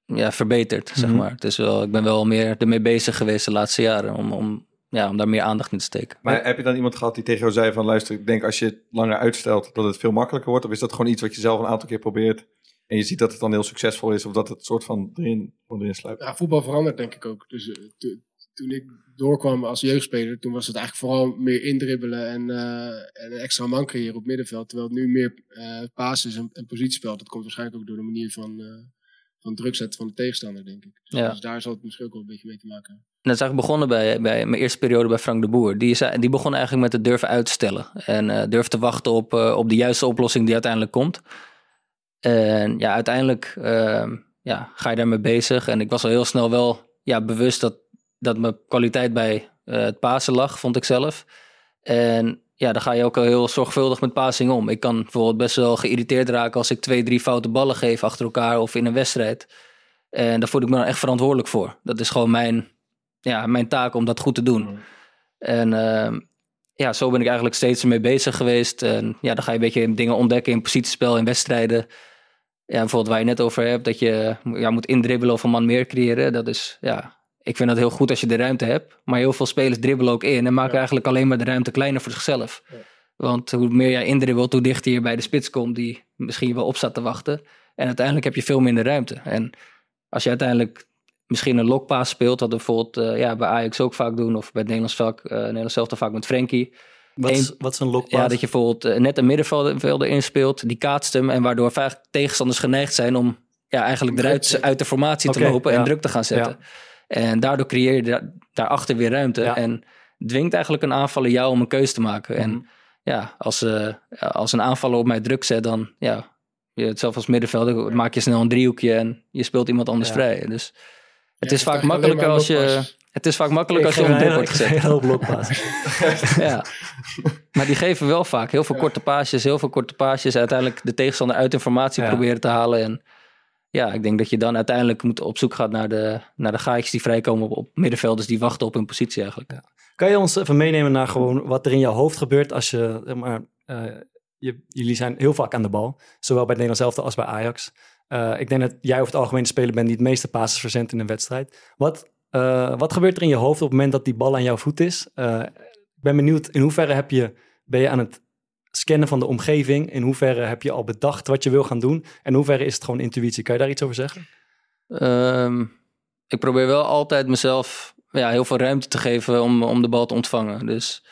ja, verbeterd, zeg Mhm. maar. Het is wel, ik ben wel meer ermee bezig geweest de laatste jaren om, om, ja, om daar meer aandacht in te steken. Maar heb je dan iemand gehad die tegen jou zei van luister, ik denk als je het langer uitstelt dat het veel makkelijker wordt? Of is dat gewoon iets wat je zelf een aantal keer probeert en je ziet dat het dan heel succesvol is of dat het soort van erin, gewoon erin sluipt? Ja, voetbal verandert denk ik ook. Dus eh, to- toen ik doorkwam als jeugdspeler, toen was het eigenlijk vooral meer indribbelen en, eh, en een extra man creëren op middenveld. Terwijl het nu meer eh paas is en, en positiespel. Dat komt waarschijnlijk ook door de manier van, eh, van druk zetten van de tegenstander, denk ik. Dus, Ja. dus daar zal het misschien ook wel een beetje mee te maken dat is eigenlijk begonnen bij, bij mijn eerste periode bij Frank de Boer. Die, die begon eigenlijk met het durven uitstellen. En eh durven te wachten op, eh, op de juiste oplossing die uiteindelijk komt. En ja, uiteindelijk ehm, ja, ga je daarmee bezig. En ik was al heel snel wel ja, bewust dat, dat mijn kwaliteit bij eh, het pasen lag, vond ik zelf. En ja, dan ga je ook al heel zorgvuldig met passing om. Ik kan bijvoorbeeld best wel geïrriteerd raken als ik twee, drie foute ballen geef achter elkaar of in een wedstrijd. En daar voel ik me dan echt verantwoordelijk voor. Dat is gewoon mijn, ja, mijn taak om dat goed te doen. En ehm, ja, zo ben ik eigenlijk steeds ermee bezig geweest. En ja, dan ga je een beetje dingen ontdekken in positiespel, in wedstrijden. Ja, bijvoorbeeld waar je net over hebt, dat je ja, moet indribbelen of een man meer creëren. Dat is, ja, ik vind dat heel goed als je de ruimte hebt. Maar heel veel spelers dribbelen ook in en maken eigenlijk alleen maar de ruimte kleiner voor zichzelf. Want hoe meer jij indribbelt, hoe dichter je bij de spits komt, die misschien wel op staat te wachten. En uiteindelijk heb je veel minder ruimte. En als je uiteindelijk misschien een lokpaas speelt, wat we bijvoorbeeld eh, ja, bij Ajax ook vaak doen, of bij het Nederlands, vak, eh Nederlands zelf vaak met Frenkie. Wat, is, wat is een lokpaas? Ja, dat je bijvoorbeeld eh, net een middenvelder inspeelt, die kaatst hem en waardoor vaak tegenstanders geneigd zijn om ja, eigenlijk eruit uit de formatie te lopen en ja. druk te gaan zetten. En daardoor creëer je da- daarachter weer ruimte Ja. en dwingt eigenlijk een aanvaller jou om een keuze te maken. Mhm. En ja, als, als een aanvaller op mij druk zet, dan ja, je zelf als middenvelder maak je snel een driehoekje en je speelt iemand anders vrij. Dus het Ja, is vaak makkelijker als je... Het is vaak makkelijker als je op een hele, wordt gezet. geef een hele lokpaas. Ja. Maar die geven wel vaak heel veel korte paasjes, heel veel korte paasjes. Uiteindelijk de tegenstander uit informatie Ja. proberen te halen. En ja, ik denk dat je dan uiteindelijk moet op zoek gaat naar de, naar de gaatjes die vrijkomen op, op middenvelders die wachten op hun positie eigenlijk. Kan je ons even meenemen naar gewoon wat er in jouw hoofd gebeurt als je, maar, eh, je, jullie zijn heel vaak aan de bal, zowel bij het Nederlands elftal als bij Ajax. Eh, ik denk dat jij over het algemeen de speler bent die het meeste passes verzendt in een wedstrijd. Wat, eh, wat gebeurt er in je hoofd op het moment dat die bal aan jouw voet is? Eh, ik ben benieuwd, in hoeverre heb je, ben je aan het scannen van de omgeving? In hoeverre heb je al bedacht wat je wil gaan doen? En in hoeverre is het gewoon intuïtie? Kan je daar iets over zeggen? Ehm, ik probeer wel altijd mezelf ja, heel veel ruimte te geven om, om de bal te ontvangen. Dus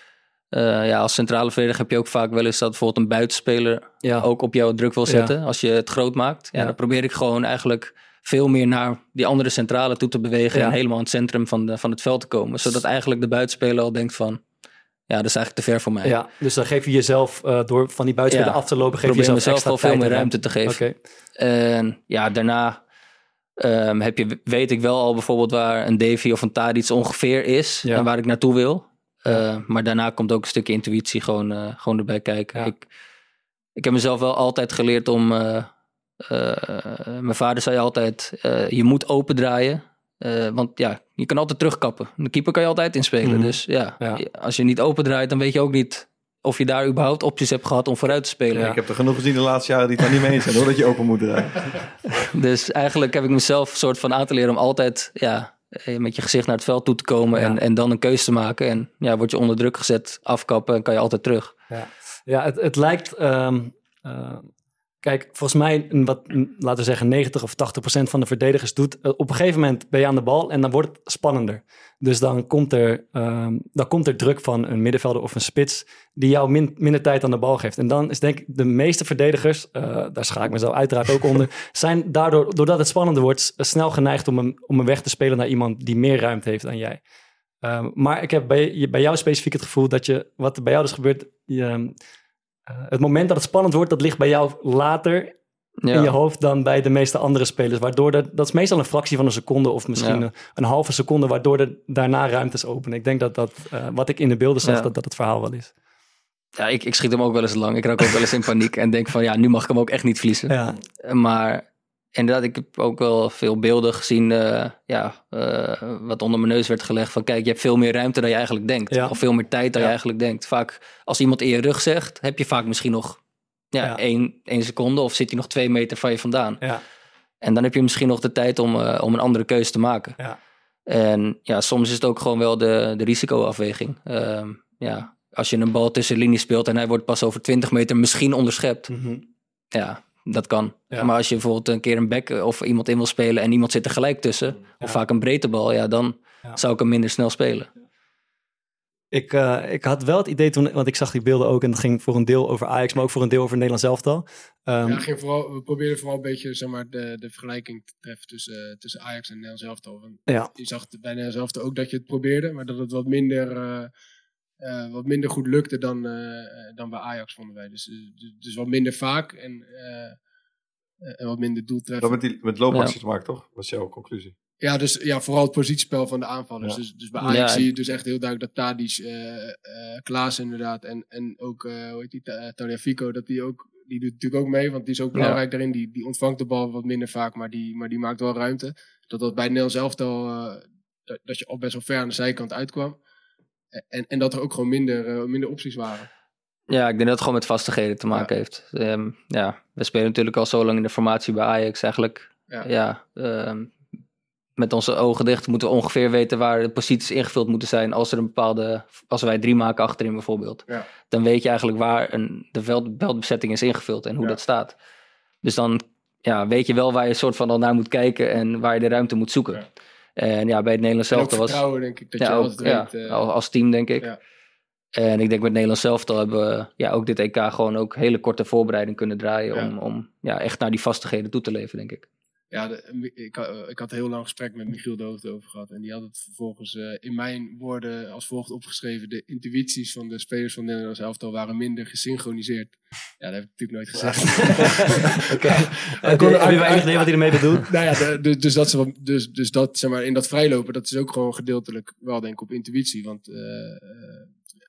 eh, ja, als centrale verdediger heb je ook vaak wel eens dat bijvoorbeeld een buitenspeler Ja, ook op jou druk wil Ja. zetten. Als je het groot maakt. Ja, dan probeer ik gewoon eigenlijk veel meer naar die andere centrale toe te bewegen. En helemaal in het centrum van, de, van het veld te komen. Zodat eigenlijk de buitenspeler al denkt van... Ja, dat is eigenlijk te ver voor mij. ja, dus dan geef je jezelf, eh, door van die buitenspeler af te lopen, geef je jezelf extra wel veel meer ruimte te geven. En ja, daarna ehm, heb je, weet ik wel al bijvoorbeeld waar een Davy of een Tadic ongeveer is. En waar ik naartoe wil. Eh, maar daarna komt ook een stukje intuïtie gewoon, eh, gewoon erbij kijken. Ja. Ik, ik heb mezelf wel altijd geleerd om... eh, eh, mijn vader zei altijd, eh, je moet open draaien. Eh, want ja, je kan altijd terugkappen. De keeper kan je altijd inspelen. Mhm. Dus ja, Ja. als je niet open draait, dan weet je ook niet of je daar überhaupt opties hebt gehad om vooruit te spelen. Ik heb er genoeg gezien de laatste jaren die het daar niet mee eens zijn hoor, dat je open moet draaien. Dus eigenlijk heb ik mezelf soort van aan te leren om altijd ja, met je gezicht naar het veld toe te komen Ja. en, en dan een keuze te maken. En ja, word je onder druk gezet, afkappen en kan je altijd terug. Ja, het, het lijkt. ehm, eh, kijk, volgens mij, een wat, laten we zeggen, 90 of 80 procent van de verdedigers doet. eh, op een gegeven moment ben je aan de bal en dan wordt het spannender. Dus dan komt er, ehm, dan komt er druk van een middenvelder of een spits. die jou min- minder tijd aan de bal geeft. En dan is denk ik de meeste verdedigers, eh, daar schaak ik mezelf uiteraard ook onder. zijn daardoor, doordat het spannender wordt, snel geneigd om een, om een weg te spelen naar iemand die meer ruimte heeft dan jij. Ehm, maar ik heb bij, bij jou specifiek het gevoel dat je, wat er bij jou dus gebeurt, je, het moment dat het spannend wordt, dat ligt bij jou later Ja. in je hoofd dan bij de meeste andere spelers. Waardoor er, dat is meestal een fractie van een seconde of misschien Ja. een, halve seconde, waardoor er daarna ruimtes openen. Ik denk dat dat, eh, wat ik in de beelden zag, Ja. dat dat het verhaal wel is. Ja, ik, ik schiet hem ook wel eens lang. Ik raak ook wel eens in paniek en denk van ja, nu mag ik hem ook echt niet verliezen. Ja, Maar inderdaad, ik heb ook wel veel beelden gezien, eh, ja, eh, wat onder mijn neus werd gelegd. Van kijk, je hebt veel meer ruimte dan je eigenlijk denkt. Ja. Of veel meer tijd dan Ja. je eigenlijk denkt. Vaak, als iemand in je rug zegt, heb je vaak misschien nog ja, Ja. één, één seconde of zit hij nog twee meter van je vandaan. ja, En dan heb je misschien nog de tijd om, eh, om een andere keuze te maken. ja. En ja, soms is het ook gewoon wel de, de risicoafweging. Ehm, ja, als je een bal tussen de linie speelt en hij wordt pas over 20 meter misschien onderschept. Mhm. Ja, dat kan. Ja. Maar als je bijvoorbeeld een keer een back of iemand in wil spelen en iemand zit er gelijk tussen, of vaak een breedtebal, ja, dan Ja. zou ik hem minder snel spelen. Ik, eh, ik had wel het idee toen, want ik zag die beelden ook en het ging voor een deel over Ajax, maar ook voor een deel over het Nederlands elftal. Ehm, Ja, ging vooral, we probeerden vooral een beetje zeg maar, de, de vergelijking te treffen tussen, eh, tussen Ajax en Nederlands elftal. Want ja, Je zag bij Nederlands elftal ook dat je het probeerde, maar dat het wat minder, eh, eh, wat minder goed lukte dan, eh, dan bij Ajax, vonden wij. Dus, eh, dus, dus wat minder vaak en, eh, en wat minder Dat doeltreffend. met, die, met loopactie te maken, toch? Was jouw conclusie. Ja, dus ja, vooral het positiespel van de aanvallers. Ja. Dus, dus bij Ajax Ja, zie je dus echt heel duidelijk dat Tadic, eh eh Klaas inderdaad en, en ook, eh hoe heet die, Ta- Tagliafico, dat die ook, die doet natuurlijk ook mee, want die is ook belangrijk daarin. Die, die ontvangt de bal wat minder vaak, maar die, maar die maakt wel ruimte. Dat dat bij Nederlands elftal, eh, dat, dat je al best wel ver aan de zijkant uitkwam. En, en dat er ook gewoon minder, eh, minder opties waren. Ja, ik denk dat het gewoon met vastigheden te maken heeft. Ehm, ja, we spelen natuurlijk al zo lang in de formatie bij Ajax eigenlijk. Ja. Ja, ehm, met onze ogen dicht moeten we ongeveer weten waar de posities ingevuld moeten zijn als er een bepaalde, als wij drie maken achterin bijvoorbeeld. Ja. Dan weet je eigenlijk waar een, de veld, veldbezetting is ingevuld en hoe dat staat. Dus dan ja, weet je wel waar je soort van al naar moet kijken en waar je de ruimte moet zoeken. En ja, bij het Nederlands elftal was vertrouwen, denk ik, dat ja, je ook, altijd ja, weet. eh, als, team denk ik. Ja. En ik denk met Nederland zelf hebben we ja, ook dit EK gewoon ook hele korte voorbereiding kunnen draaien om, om ja, echt naar die vastigheden toe te leven, denk ik. Ja, de- ik, ha- ik had een heel lang gesprek met Michiel de Hoogte over gehad. En die had het vervolgens eh, in mijn woorden als volgt opgeschreven. De intuïties van de spelers van Nederlands elftal waren minder gesynchroniseerd. Ja, dat heb ik natuurlijk nooit gezegd. Oké. Heb kon- je heb hij- je weinig idee wat hij ermee bedoelt? nou ja, de- de- dus, dat, ze, dus, dus dat, zeg maar, in dat vrijlopen, dat is ook gewoon gedeeltelijk wel denk ik op intuïtie. Want eh, eh,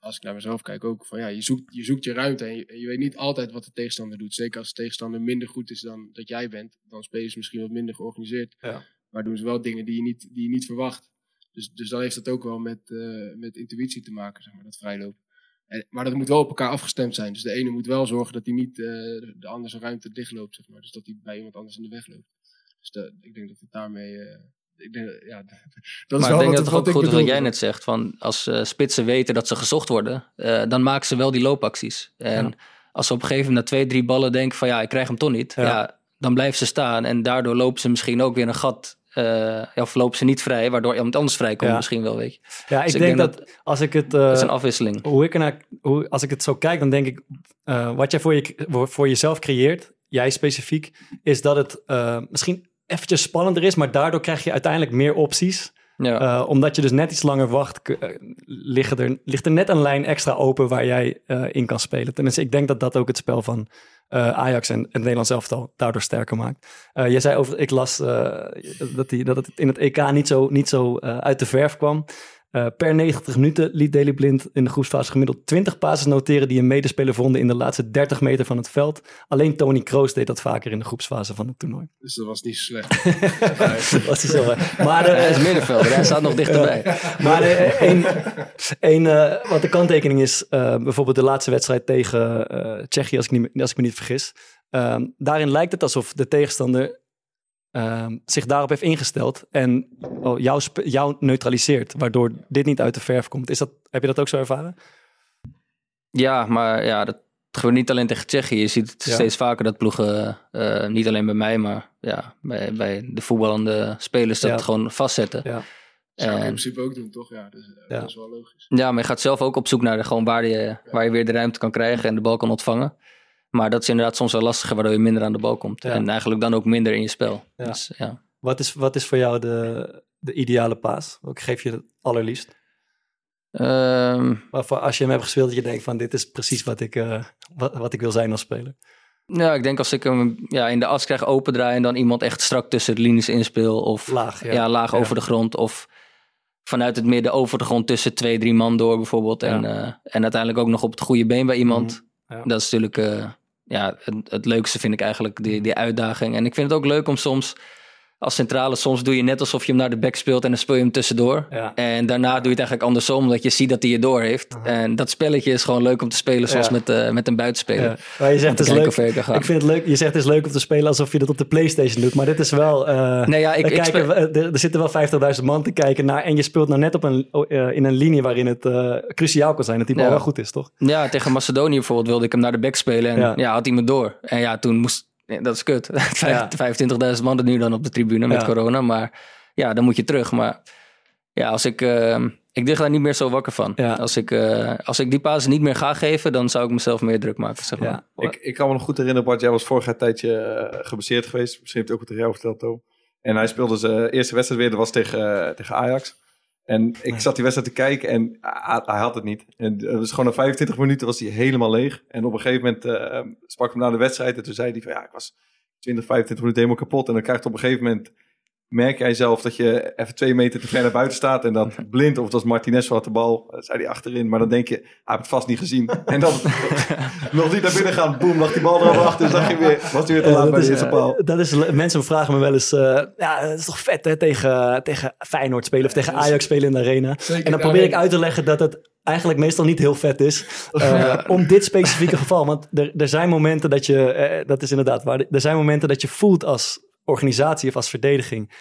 als ik naar mezelf kijk ook, van ja, je zoekt je, zoekt je ruimte en je, en je weet niet altijd wat de tegenstander doet. Zeker als de tegenstander minder goed is dan dat jij bent, dan spelen ze misschien wat minder georganiseerd. Ja. Maar doen ze wel dingen die je niet, die je niet verwacht. Dus, dus dan heeft dat ook wel met, eh, met intuïtie te maken, zeg maar, dat vrijlopen. En, maar dat moet wel op elkaar afgestemd zijn. Dus de ene moet wel zorgen dat hij niet eh, de, de andere zijn ruimte dichtloopt, zeg maar. Dus dat hij bij iemand anders in de weg loopt. Dus dat- ik denk dat het daarmee. eh, ja, dat is maar wel ik denk wat, dat het ook goed is wat jij net zegt. Van als eh, spitsen weten dat ze gezocht worden, eh, dan maken ze wel die loopacties. En Ja. als ze op een gegeven moment na twee, drie ballen denken van ja, ik krijg hem toch niet. Ja. Ja. dan blijven ze staan en daardoor lopen ze misschien ook weer een gat. eh, of lopen ze niet vrij, waardoor iemand anders vrij komt Ja. misschien wel, weet je. Ja, ik Dus ik denk dat als ik het... Dat is een afwisseling. hoe ik ernaar, hoe, als ik het zo kijk, dan denk ik, wat jij voor, je, voor- voor jezelf creëert, jij specifiek, is dat het misschien eventjes spannender is, maar daardoor krijg je uiteindelijk meer opties. Ja. Eh, omdat je dus net iets langer wacht, eh, liggen er, ligt er net een lijn extra open waar jij eh, in kan spelen. Tenminste, ik denk dat dat ook het spel van Ajax en het Nederlands elftal daardoor sterker maakt. Je zei over, ik las dat, die, dat het in het EK niet zo, niet zo uit de verf kwam. Eh, per 90 minuten liet Daley Blind in de groepsfase gemiddeld 20 passes noteren die een medespeler vonden in de laatste 30 meter van het veld. Alleen Tony Kroos deed dat vaker in de groepsfase van het toernooi. Dus dat was niet zo slecht. Dat was hij zo. Maar, eh, hij is middenvelder, hij staat nog dichterbij. maar eh, één, één, eh, wat de kanttekening is, eh, bijvoorbeeld de laatste wedstrijd tegen eh, Tsjechië, als ik, niet, als ik me niet vergis. Ehm, daarin lijkt het alsof de tegenstander ehm, zich daarop heeft ingesteld en oh, jou, jou neutraliseert, waardoor dit niet uit de verf komt. Is dat, heb je dat ook zo ervaren? Ja, maar ja, dat gebeurt niet alleen tegen Tsjechië. Je ziet het Ja. steeds vaker dat ploegen, eh, niet alleen bij mij, maar ja, bij, bij de voetballende spelers, dat Ja. het gewoon vastzetten. Ja. Zou ik in principe ook doen, toch? Ja, dus, Ja. dat is wel logisch. Ja, maar je gaat zelf ook op zoek naar de, gewoon waar, je, waar je weer de ruimte kan krijgen en de bal kan ontvangen. Maar dat is inderdaad soms wel lastiger, waardoor je minder aan de bal komt. Ja. En eigenlijk dan ook minder in je spel. Ja. Dus, ja. Wat, is, wat is voor jou de, de ideale paas? Welke geef je het allerliefst? Ehm, Waarvoor als je hem hebt gespeeld, dat je denkt van dit is precies wat ik, eh, wat, wat ik wil zijn als speler. Nou, ik denk als ik hem ja, in de as krijg opendraaien... en dan iemand echt strak tussen de linies inspeel... of Laag, ja. ja. laag Ja. over de grond... of vanuit het midden over de grond tussen twee, drie man door bijvoorbeeld... En, Ja. eh, en uiteindelijk ook nog op het goede been bij iemand. Ja. Dat is natuurlijk eh, ja, het, het leukste vind ik eigenlijk, die, die uitdaging. En ik vind het ook leuk om soms als centrale... soms doe je net alsof je hem naar de back speelt... en dan speel je hem tussendoor. Ja. En daarna doe je het eigenlijk andersom, omdat je ziet dat hij je door heeft. En dat spelletje is gewoon leuk om te spelen, zoals Ja. met, eh, met een buitenspeler. Ja. Maar je zegt het is leuk. Ik vind het leuk. Je zegt het is leuk om te spelen alsof je dat op de PlayStation doet. Maar dit is wel. eh, Nee, ja, ik, er, ik kijken, speel- we- er, er zitten wel 50.000 man te kijken naar. En je speelt nou net op een, eh, in een linie waarin het eh, cruciaal kan zijn. Dat die bal wel goed is, toch? ja, tegen Macedonië bijvoorbeeld wilde ik hem naar de back spelen. En ja, had hij me door. En ja, toen moest... ja, dat is kut. Ja. 25.000 man er nu dan op de tribune met Ja. corona. Maar ja, dan moet je terug. Maar ja, als ik... eh, ik lig daar niet meer zo wakker van. Ja. Als, ik, eh, als ik die paas niet meer ga geven, dan zou ik mezelf meer druk maken. Zeg maar. Ja. Ik, ik kan me nog goed herinneren, Bart, jij was vorig jaar een tijdje eh, geblesseerd geweest. Misschien heeft hij ook wat tegen jou verteld, Toon. En hij speelde zijn eerste wedstrijd weer, dat was tegen, eh, tegen Ajax. En ik zat die wedstrijd te kijken en hij, had het niet. En het was gewoon na 25 minuten was hij helemaal leeg. En op een gegeven moment eh, sprak ik hem na de wedstrijd en toen zei hij van ja, ik was 20, 25 minuten helemaal kapot. En dan krijgt op een gegeven moment, merk jij zelf dat je even twee meter te ver naar buiten staat. En dat blind, of het was Martinez wat de bal, eh, zei hij achterin. Maar dan denk je, hij heeft het vast niet gezien. En dan nog niet naar binnen gaan, boem, lag die bal er al achter. Dus dan ging weer, was hij weer te Ja, laat bij dat, de is, eerste paal. eh, dat is, mensen vragen me wel eens, eh, ja, het is toch vet hè, tegen, tegen Feyenoord spelen of tegen Ajax spelen in de arena. Zeker En dan probeer ik uit te leggen dat het eigenlijk meestal niet heel vet is. eh, Om dit specifieke geval. Want er, er zijn momenten dat je, eh, dat is inderdaad waar, er zijn momenten dat je voelt als organisatie of als verdediging.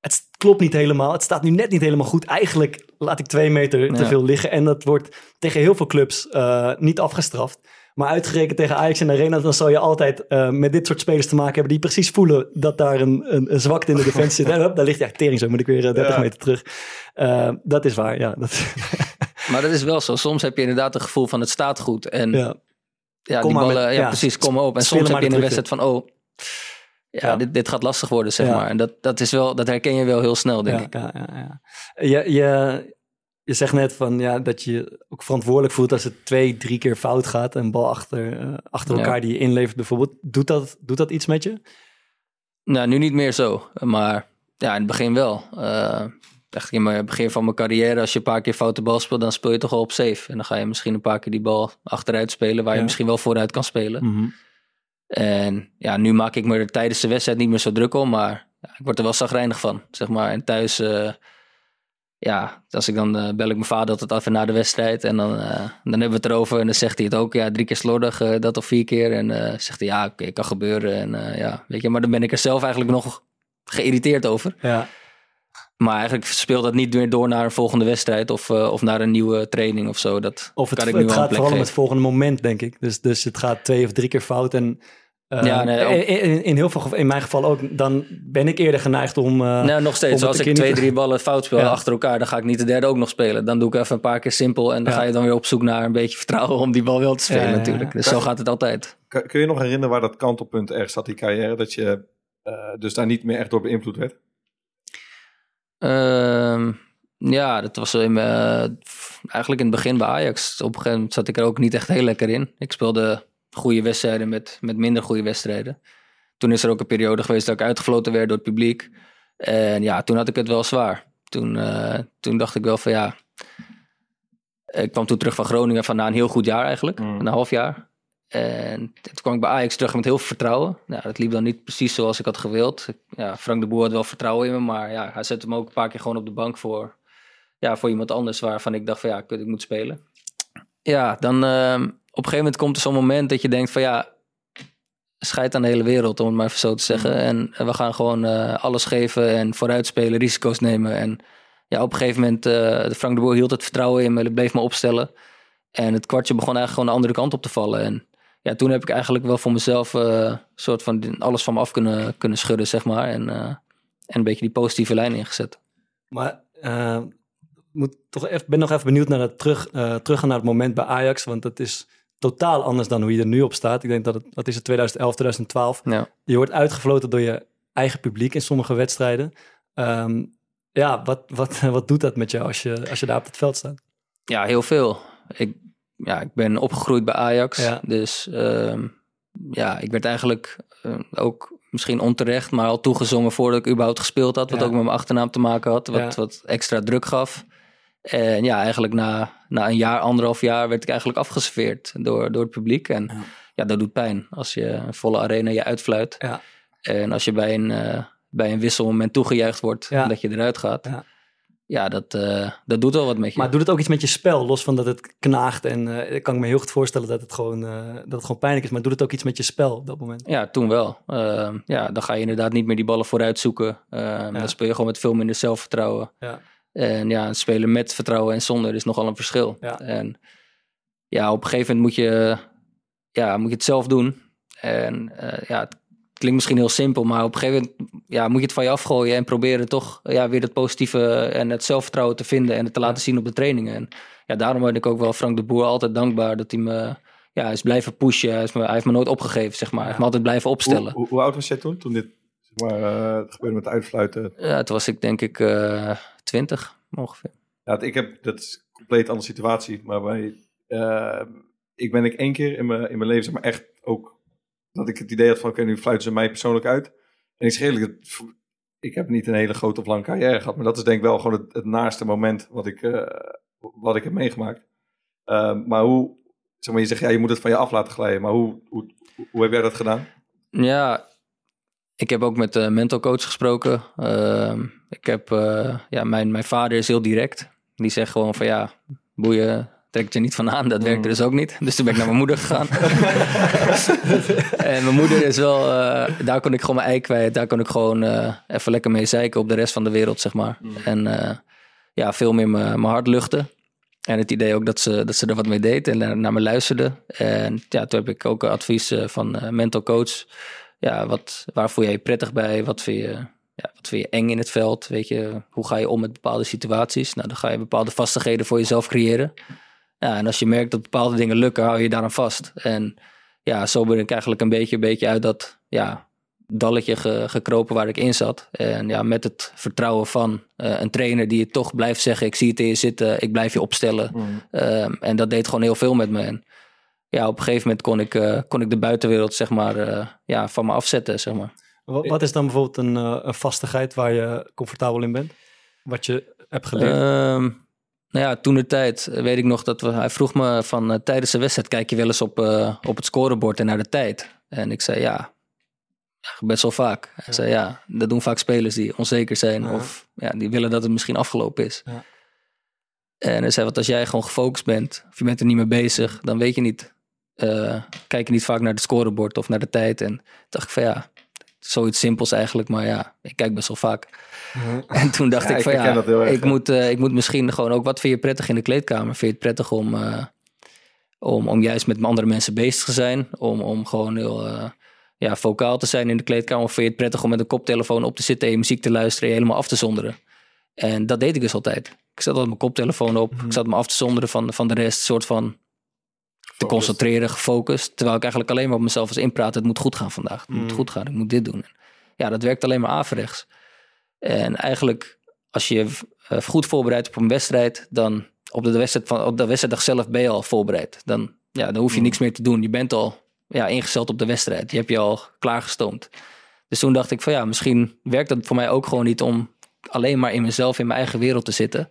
Het klopt niet helemaal. Het staat nu net niet helemaal goed. Eigenlijk laat ik twee meter te Ja. veel liggen. En dat wordt tegen heel veel clubs eh, niet afgestraft. Maar uitgerekend tegen Ajax en Arena, dan zal je altijd eh, met dit soort spelers te maken hebben die precies voelen dat daar een, een, een zwakte in de defensie zit. Daar ligt ja, tering zo, moet ik weer eh, 30 Ja. meter terug. Eh, dat is waar, ja. Dat, Maar dat is wel zo. Soms heb je inderdaad het gevoel van het staat goed. En ja, ja. die ballen, met- ja, precies, komen op. En soms heb je in de een wedstrijd van, oh, ja, Ja. Dit, dit gaat lastig worden, zeg Ja. maar. En dat, dat, is wel, dat herken je wel heel snel, denk ja, ik. ja, ja, ja. Je, je, je zegt net van, ja, dat je ook verantwoordelijk voelt als het twee, drie keer fout gaat. Een bal achter, eh, achter elkaar die je inlevert bijvoorbeeld. Doet dat, doet dat iets met je? Nou, nu niet meer zo. Maar ja, in het begin wel. Eh echt in het begin van mijn carrière, als je een paar keer foute bal speelt, dan speel je toch al op safe. En dan ga je misschien een paar keer die bal achteruit spelen, waar je misschien wel vooruit kan spelen. Mhm. En ja, nu maak ik me er tijdens de wedstrijd niet meer zo druk om, maar ja, ik word er wel zagrijnig van, zeg maar. En thuis, eh, ja, als ik dan eh, bel ik mijn vader altijd even na de wedstrijd en dan, eh, dan hebben we het erover en dan zegt hij het ook, ja, drie keer slordig, dat of vier keer. En zegt hij, ja, oké, kan gebeuren. En ja, weet je, maar dan ben ik er zelf eigenlijk nog geïrriteerd over. Ja, Maar eigenlijk speelt dat niet meer door naar een volgende wedstrijd of, of naar een nieuwe training of zo. Dat of het, kan ik nu het gaat vooral om het volgende moment, denk ik. Dus, dus het gaat twee of drie keer fout. En Ja, nee, ook- in, in, heel veel in mijn geval ook, dan ben ik eerder geneigd om... eh, Nou, nog steeds. Als ik twee, niet- drie ballen fout speel Ja. achter elkaar, dan ga ik niet de derde ook nog spelen. Dan doe ik even een paar keer simpel en dan Ja. ga je dan weer op zoek naar een beetje vertrouwen om die bal wel te spelen Ja, ja, ja. natuurlijk. Dus zo gaat het altijd. Kun, kun je nog herinneren waar dat kantelpunt ergens zat, die carrière, dat je eh, dus daar niet meer echt door beïnvloed werd? Ehm, ja, dat was in, eh, eigenlijk in het begin bij Ajax. Op een gegeven moment zat ik er ook niet echt heel lekker in. Ik speelde goede wedstrijden met, met minder goede wedstrijden. Toen is er ook een periode geweest dat ik uitgefloten werd door het publiek. En ja, toen had ik het wel zwaar. Toen, eh, toen dacht ik wel van ja... Ik kwam toen terug van Groningen van na een heel goed jaar eigenlijk. Mm. Een half jaar. En toen kwam ik bij Ajax terug met heel veel vertrouwen. Nou, dat liep dan niet precies zoals ik had gewild. Ja, Frank de Boer had wel vertrouwen in me, maar ja, hij zette me ook een paar keer gewoon op de bank voor, ja, voor iemand anders waarvan ik dacht van ja, ik moet spelen. Ja, dan ehm, een gegeven moment komt er zo'n moment dat je denkt van ja, scheid aan de hele wereld, om het maar even zo te zeggen. En we gaan gewoon eh, alles geven en vooruitspelen, risico's nemen. En ja, op een gegeven moment, eh Frank de Boer hield het vertrouwen in me, bleef me opstellen. En het kwartje begon eigenlijk gewoon de andere kant op te vallen. En ja, toen heb ik eigenlijk wel voor mezelf eh, een soort van alles van me af kunnen, kunnen schudden, zeg maar. En, eh, en een beetje die positieve lijn ingezet. Maar eh, moet toch even, ben nog even benieuwd naar dat terug, eh, teruggaan naar het moment bij Ajax. Want dat is totaal anders dan hoe je er nu op staat. Ik denk dat het, wat is het, 2011, 2012. Ja. Je wordt uitgefloten door je eigen publiek in sommige wedstrijden. Ehm, ja, wat, wat, wat doet dat met jou als je, als je daar op het veld staat? Ja, heel veel. Ik, ja, ik ben opgegroeid bij Ajax. Ja. Dus ehm, ja, ik werd eigenlijk eh, ook misschien onterecht, maar al toegezongen voordat ik überhaupt gespeeld had. Wat Ja. ook met mijn achternaam te maken had, wat, Ja. wat extra druk gaf. En ja, eigenlijk na, na een jaar, anderhalf jaar werd ik eigenlijk afgeserveerd door, door het publiek. En Ja. ja. dat doet pijn als je een volle arena je uitfluit. Ja. En als je bij een, eh, bij een wisselmoment toegejuicht wordt Ja. dat je eruit gaat. Ja. Ja, dat, eh, dat doet wel wat met je. Maar doet het ook iets met je spel, los van dat het knaagt? En eh, ik kan me heel goed voorstellen dat het, gewoon, dat het gewoon pijnlijk is. Maar doet het ook iets met je spel op dat moment? Ja, toen wel. Ehm, ja, dan ga je inderdaad niet meer die ballen vooruit zoeken. Ehm, Dan speel je gewoon met veel minder zelfvertrouwen. Ja. En ja, spelen met vertrouwen en zonder is nogal een verschil. Ja. En ja, op een gegeven moment moet je, ja, moet je het zelf doen. En eh, ja, het klinkt misschien heel simpel, maar op een gegeven moment ja, moet je het van je afgooien en proberen toch ja, weer het positieve en het zelfvertrouwen te vinden en het te laten zien op de trainingen. En ja, daarom ben ik ook wel Frank de Boer altijd dankbaar dat hij me ja, hij is blijven pushen. Hij, is me, hij heeft me nooit opgegeven, zeg maar. Hij heeft me altijd blijven opstellen. Hoe, hoe, hoe oud was jij toen, toen dit zeg maar, eh, het gebeurde met uitfluiten? Ja, toen was ik denk ik eh 20 ongeveer. Ja, ik heb, dat is een compleet andere situatie, maar bij, eh, ik ben ik één keer in mijn, in mijn leven zeg maar echt ook, dat ik het idee had van, oké, nu fluiten ze mij persoonlijk uit. En ik zeg eerlijk, het, ik heb niet een hele grote of lange carrière gehad, maar dat is denk ik wel gewoon het, het naaste moment wat ik, eh, wat ik heb meegemaakt. Eh, maar hoe, zeg maar, je zegt, ja, je moet het van je af laten glijden, maar hoe, hoe, hoe heb jij dat gedaan? Ja, ik heb ook met de mental coach gesproken. Ehm, ik heb, eh, ja, mijn, mijn vader is heel direct. Die zegt gewoon van ja, boeien, trek het je niet van aan. Dat werkte dus ook niet. Dus toen ben ik naar mijn moeder gegaan. en mijn moeder is wel, eh, daar kon ik gewoon mijn ei kwijt. Daar kon ik gewoon eh, even lekker mee zeiken op de rest van de wereld, zeg maar. En eh, ja, veel meer mijn mijn hart luchten. En het idee ook dat ze, dat ze er wat mee deed en naar, me luisterde. En ja, toen heb ik ook advies van mental coach. Ja, wat, waar voel jij je prettig bij? Wat vind, je, ja, wat vind je eng in het veld? Weet je, hoe ga je om met bepaalde situaties? Nou, dan ga je bepaalde vastigheden voor jezelf creëren. Ja, en als je merkt dat bepaalde dingen lukken, hou je daaraan vast. En ja, zo ben ik eigenlijk een beetje, een beetje uit dat ja, dalletje ge- gekropen waar ik in zat. En ja, met het vertrouwen van eh, een trainer die je toch blijft zeggen: Ik zie het in je zitten, ik blijf je opstellen. Ehm, en dat deed gewoon heel veel met me. En ja, op een gegeven moment kon ik, eh, kon ik de buitenwereld zeg maar, eh, ja, van me afzetten. Zeg maar. Wat, wat is dan bijvoorbeeld een, eh, een vastigheid waar je comfortabel in bent? Wat je hebt geleerd? Ehm, nou ja, toen de tijd weet ik nog dat we, hij vroeg me van tijdens de wedstrijd kijk je wel eens op, op het scorebord en naar de tijd. En ik zei ja, best wel vaak. Hij zei ja, dat doen vaak spelers die onzeker zijn of ja, die willen dat het misschien afgelopen is. Ja. En hij zei, want als jij gewoon gefocust bent of je bent er niet mee bezig, dan weet je niet, eh, kijk je niet vaak naar het scorebord of naar de tijd. En dacht ik van ja, zoiets simpels eigenlijk, maar ja, ik kijk best wel vaak. En toen dacht Ja, ik ik van herken ja, erg, ik, ja. moet, eh, ik moet misschien gewoon ook, wat vind je prettig in de kleedkamer? Vind je het prettig om, eh, om, om juist met andere mensen bezig te zijn? Om, om gewoon heel eh, ja, vocaal te zijn in de kleedkamer? Of vind je het prettig om met een koptelefoon op te zitten en je muziek te luisteren en je helemaal af te zonderen? En dat deed ik dus altijd. Ik zat altijd mijn koptelefoon op. Ik zat me af te zonderen van, van de rest, soort van te concentreren, gefocust. Terwijl ik eigenlijk alleen maar op mezelf was inpraten. Het moet goed gaan vandaag. Het moet goed gaan. Ik moet dit doen. Ja, dat werkt alleen maar averechts. En eigenlijk, als je eh, goed voorbereidt op een wedstrijd, dan op de, wedstrijd van, op de wedstrijddag zelf ben je al voorbereid. Dan, ja, dan hoef je niks meer te doen. Je bent al ja, ingesteld op de wedstrijd. Je hebt je al klaargestoomd. Dus toen dacht ik van ja, misschien werkt dat voor mij ook gewoon niet om alleen maar in mezelf, in mijn eigen wereld te zitten.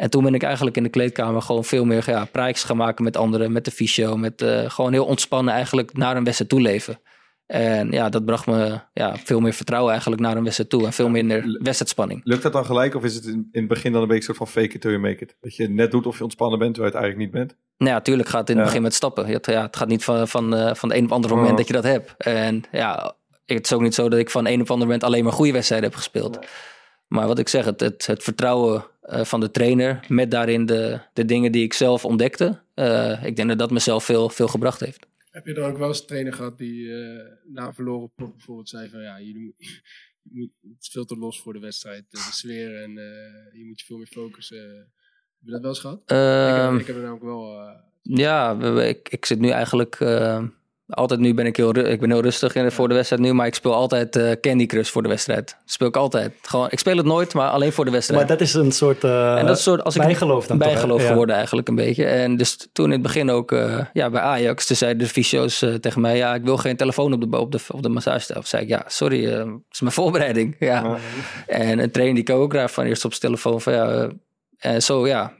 En toen ben ik eigenlijk in de kleedkamer gewoon veel meer ja, praatjes gaan maken met anderen, met de fysio, met eh, gewoon heel ontspannen eigenlijk naar een wedstrijd toe leven. En ja, dat bracht me ja, veel meer vertrouwen eigenlijk naar een wedstrijd toe en veel minder wedstrijdspanning. Lukt dat dan gelijk of is het in, in het begin dan een beetje een soort van fake it till you make it? Dat je net doet of je ontspannen bent, terwijl je het eigenlijk niet bent? Nou ja, natuurlijk gaat het in het Ja. begin met stappen. Je hebt- ja, het gaat niet van, van, eh, van de een op andere Oh. moment dat je dat hebt. En ja, het is ook niet zo dat ik van een op ander moment alleen maar goede wedstrijden heb gespeeld. Maar wat ik zeg, het, het, het vertrouwen eh, van de trainer met daarin de, de dingen die ik zelf ontdekte. eh, ik denk dat dat mezelf veel, veel gebracht heeft. Heb je dan ook wel eens een trainer gehad die eh, na een verloren pot bijvoorbeeld zei van ja, je moet, je moet, het is veel te los voor de wedstrijd, de sfeer en je moet je veel meer focussen. Heb je dat wel eens gehad? ik, Ehm, heb, ik heb er namelijk wel... Ja, ik, ik zit nu eigenlijk altijd nu ben ik heel, ik ben heel rustig in, voor de wedstrijd nu, maar ik speel altijd eh, Candy Crush voor de wedstrijd. speel ik altijd. Gewoon, ik speel het nooit, maar alleen voor de wedstrijd. Maar dat is een soort, eh, en dat is soort als ik bijgeloof dan toch, bijgeloof Ja. geworden eigenlijk een beetje. En dus toen in het begin ook eh, ja, bij Ajax, toen zeiden de fysio's tegen mij, ja, ik wil geen telefoon op de, op de, op de massagetafel. zei ik, ja, sorry, het is mijn voorbereiding. Ja. En een trainer die kan ook graag van eerst op zijn telefoon van, ja, en zo, ja,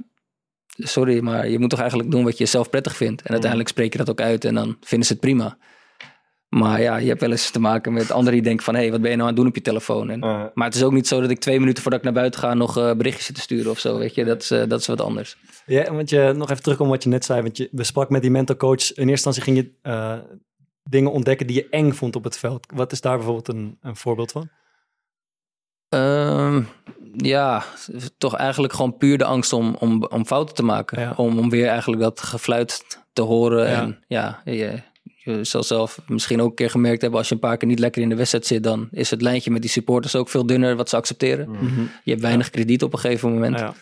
sorry, maar je moet toch eigenlijk doen wat je zelf prettig vindt. En uiteindelijk spreek je dat ook uit en dan vinden ze het prima. Maar ja, je hebt wel eens te maken met anderen die denken van... hé, hey, wat ben je nou aan het doen op je telefoon? En, Maar het is ook niet zo dat ik twee minuten voordat ik naar buiten ga... nog eh, berichtjes zit te sturen of zo, weet je. Dat is, eh, dat is wat anders. Ja, want je, nog even terug op wat je net zei. Want je, we sprak met die mentorcoach. In eerste instantie ging je eh, dingen ontdekken die je eng vond op het veld. Wat is daar bijvoorbeeld een, een voorbeeld van? Ja, toch eigenlijk gewoon puur de angst om, om, om fouten te maken. Ja. Om, om weer eigenlijk dat gefluit te horen. Ja. En ja, je, je zal zelf misschien ook een keer gemerkt hebben... als je een paar keer niet lekker in de wedstrijd zit... dan is het lijntje met die supporters ook veel dunner wat ze accepteren. Je hebt weinig krediet op een gegeven moment. Ja.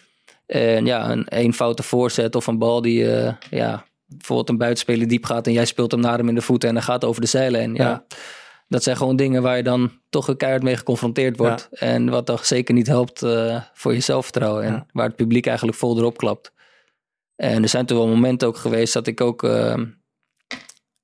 En ja, een één foute voorzet of een bal die... eh, ja, bijvoorbeeld een buitenspeler diep gaat... en jij speelt hem naar hem in de voeten en hij gaat over de zijlijn. Ja. Ja. Dat zijn gewoon dingen waar je dan toch een keihard mee geconfronteerd wordt. En wat toch zeker niet helpt eh, voor je zelfvertrouwen. En Ja. waar het publiek eigenlijk vol erop klapt. En er zijn toen wel momenten ook geweest dat ik ook... eh,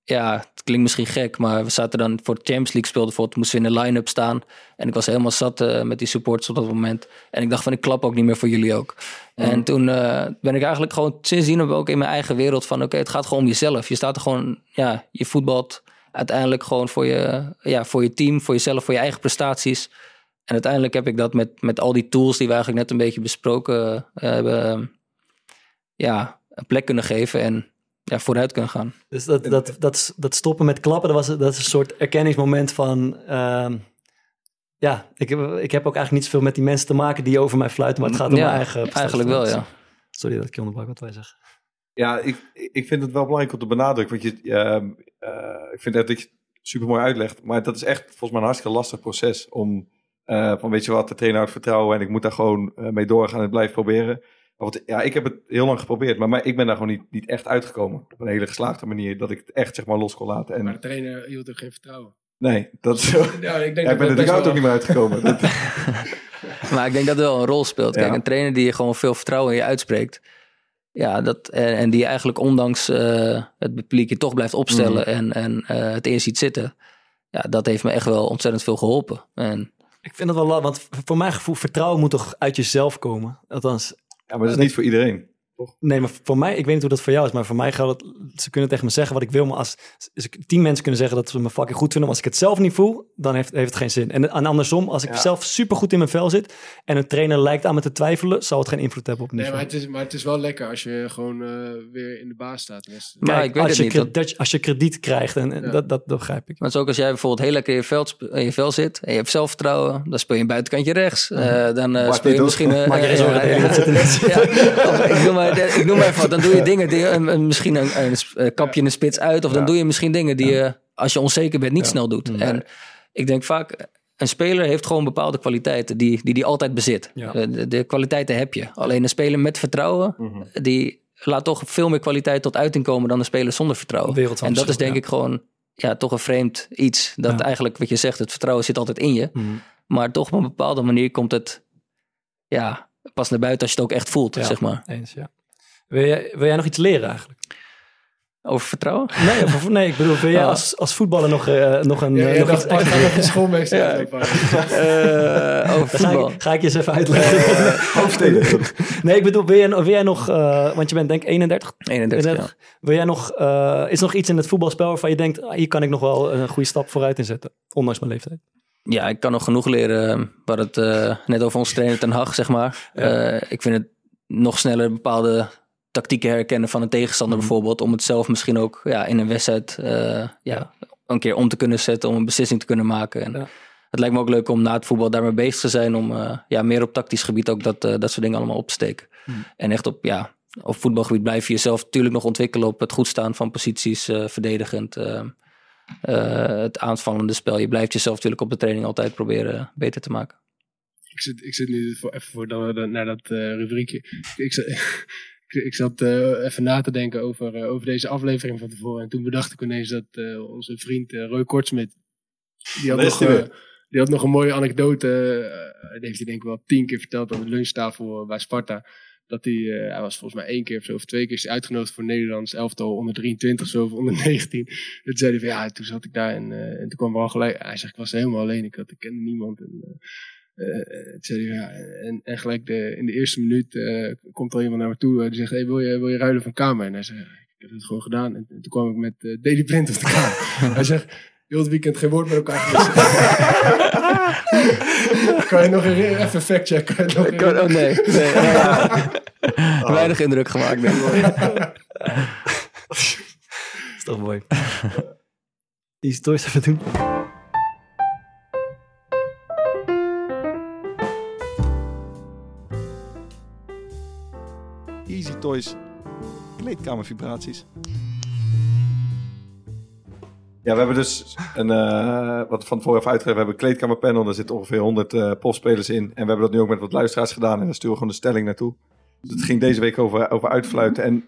ja, het klinkt misschien gek, maar we zaten dan voor de Champions League speelden bijvoorbeeld, moesten we in de line-up staan. En ik was helemaal zat eh, met die supporters op dat moment. En ik dacht van, ik klap ook niet meer voor jullie ook. En toen eh, ben ik eigenlijk gewoon sindsdien ook in mijn eigen wereld van, oké, het gaat gewoon om jezelf. Je staat er gewoon, ja, je voetbalt uiteindelijk gewoon voor je, ja, voor je team, voor jezelf, voor je eigen prestaties. En uiteindelijk heb ik dat met, met al die tools die we eigenlijk net een beetje besproken eh, hebben, eh, ja, een plek kunnen geven en ja, vooruit kunnen gaan. Dus dat, dat, dat, dat stoppen met klappen, dat, was, dat is een soort erkenningsmoment van... ehm, ja, ik heb, ik heb ook eigenlijk niet zoveel met die mensen te maken die over mij fluiten, maar het gaat om ja, mijn eigen... eigenlijk wel, ja. Sorry dat ik je onderbrak, wat wij zeggen. Ja, ik, ik vind het wel belangrijk om te benadrukken. Want je, ehm, eh, ik vind echt dat je het super mooi uitlegt. Maar dat is echt volgens mij een hartstikke lastig proces. Om eh, van weet je wat, de trainer houdt vertrouwen. En ik moet daar gewoon eh, mee doorgaan en het blijven proberen. Maar wat, ja, ik heb het heel lang geprobeerd. Maar mij- ik ben daar gewoon niet, niet echt uitgekomen. Op een hele geslaagde manier. Dat ik het echt zeg maar los kon laten. En Maar de trainer hield ook geen vertrouwen. nee, dat is zo. Ja, ik denk Ja, ik ben er de koud ook niet meer uitgekomen. Dat, Maar ik denk dat het wel een rol speelt. Kijk, Ja. een trainer die gewoon veel vertrouwen in je uitspreekt. Ja, dat, en, en die eigenlijk ondanks eh, het publiek je toch blijft opstellen en, en eh, het eerst ziet zitten. Ja, dat heeft me echt wel ontzettend veel geholpen. En Ik vind het wel, want voor mijn gevoel, vertrouwen moet toch uit jezelf komen? Althans, ja, maar dat is niet voor iedereen. Nee, maar voor mij, ik weet niet hoe dat voor jou is, maar voor mij geldt het, ze kunnen tegen me zeggen wat ik wil, maar als tien mensen kunnen zeggen dat ze me fucking goed vinden, maar als ik het zelf niet voel, dan heeft, heeft het geen zin. En, en andersom, als ik Ja. zelf super goed in mijn vel zit en een trainer lijkt aan me te twijfelen, zal het geen invloed hebben op het Nee, maar het, is, maar het is wel lekker als je gewoon eh, weer in de baas staat. Dus, Maar Kijk, ik weet als, het je niet, dat- als je krediet krijgt, en, en Ja. dat, dat, dat begrijp ik. Maar het is ook als jij bijvoorbeeld heel lekker in je, veld, sp- in je vel zit en je hebt zelfvertrouwen, dan speel je een buitenkantje rechts. Eh, dan eh, speel je misschien... Maak je ja, Ik, noem maar, even wat. Dan doe je dingen, die, een- een- misschien een, kapje in de spits uit. Of dan doe je misschien dingen die je, als je onzeker bent, niet snel doet. En ik denk vaak, een speler heeft gewoon bepaalde kwaliteiten die die, die altijd bezit. Ja. Eh, De, de kwaliteiten heb je. Alleen een speler met vertrouwen, die laat toch veel meer kwaliteit tot uiting komen dan een speler zonder vertrouwen. En dat is denk ja. ik gewoon ja, toch een vreemd iets. Dat Ja. eigenlijk wat je zegt, het vertrouwen zit altijd in je. Mhm. Maar toch op een bepaalde manier komt het ja, pas naar buiten als je het ook echt voelt, Ja. zeg maar. Eens, ja. Wil jij, wil jij nog iets leren eigenlijk? Over vertrouwen? Nee, of- nee ik bedoel, wil jij Ah. als, als voetballer nog, eh, nog een... ja, eh, ja, nog iets extra-. Ja. Eh, over Dan ga voetbal. ik, ga ik je eens even uitleggen. Hoofdsteden. nee, ik bedoel, wil jij, wil jij nog, eh, want je bent denk ik 31, 31, ja. 31. Wil jij nog, eh, is er nog iets in het voetbalspel waarvan je denkt, ah, hier kan ik nog wel een goede stap vooruit in zetten, ondanks mijn leeftijd? Ja, ik kan nog genoeg leren. We hadden het eh, net over ons trainer Ten Hag, zeg maar. Eh, ik vind het nog sneller bepaalde tactieken herkennen van een tegenstander Mhm. bijvoorbeeld. Om het zelf misschien ook ja, in een wedstrijd eh, ja, een keer om te kunnen zetten. Om een beslissing te kunnen maken. En Ja. Het lijkt me ook leuk om na het voetbal daarmee bezig te zijn. Om eh, ja, meer op tactisch gebied ook dat, eh, dat soort dingen allemaal op te steken. Mhm. En echt op, ja, op voetbalgebied blijf je jezelf natuurlijk nog ontwikkelen. Op het goed staan van posities, eh, verdedigend. Eh, het aanvallende spel. Je blijft jezelf natuurlijk op de training altijd proberen beter te maken. ik, zit, ik zit nu voor, even voor dan- naar dat eh, rubriekje. Ik zit, ik zat eh, even na te denken over, eh, over deze aflevering van tevoren. En toen bedacht ik ineens dat eh, onze vriend Roy Kortsmit. Die had, nog, eh, die had nog een mooie anekdote. die heeft hij denk ik wel tien keer verteld aan de lunchtafel bij Sparta. Dat hij, eh, hij was volgens mij één keer of zo, of twee keer uitgenodigd voor Nederlands elftal onder 23 zo, of onder 19. Toen zei hij van ja, toen zat ik daar en, eh, en toen kwam er al gelijk. Hij zegt, ik was helemaal alleen, ik, had, ik kende niemand. En, toen zei hij, ja, en, en gelijk de, in de eerste minuut komt er iemand naar me toe die zegt, hey, wil, je, wil je ruilen van kamer? En hij zei, ja, ik heb het gewoon gedaan. En, toen kwam ik met uh, Daily Blind op de kamer. hij zegt, heel het weekend geen woord met elkaar gewisseld. kan je nog? Even factcheck. Kan je nog Ik kan- oh, nee. nee ja. Weinig indruk gemaakt, denk ik. Dat is toch mooi. Easy Toys even doen. Easy Toys, kleedkamervibraties. Ja, we hebben dus een, eh, wat van tevoren even uitgegeven, we hebben een kleedkamerpanel, daar zitten ongeveer 100 eh postspelers in. En we hebben dat nu ook met wat luisteraars gedaan en daar sturen we gewoon de stelling naartoe. Dus het ging deze week over, over uitfluiten. En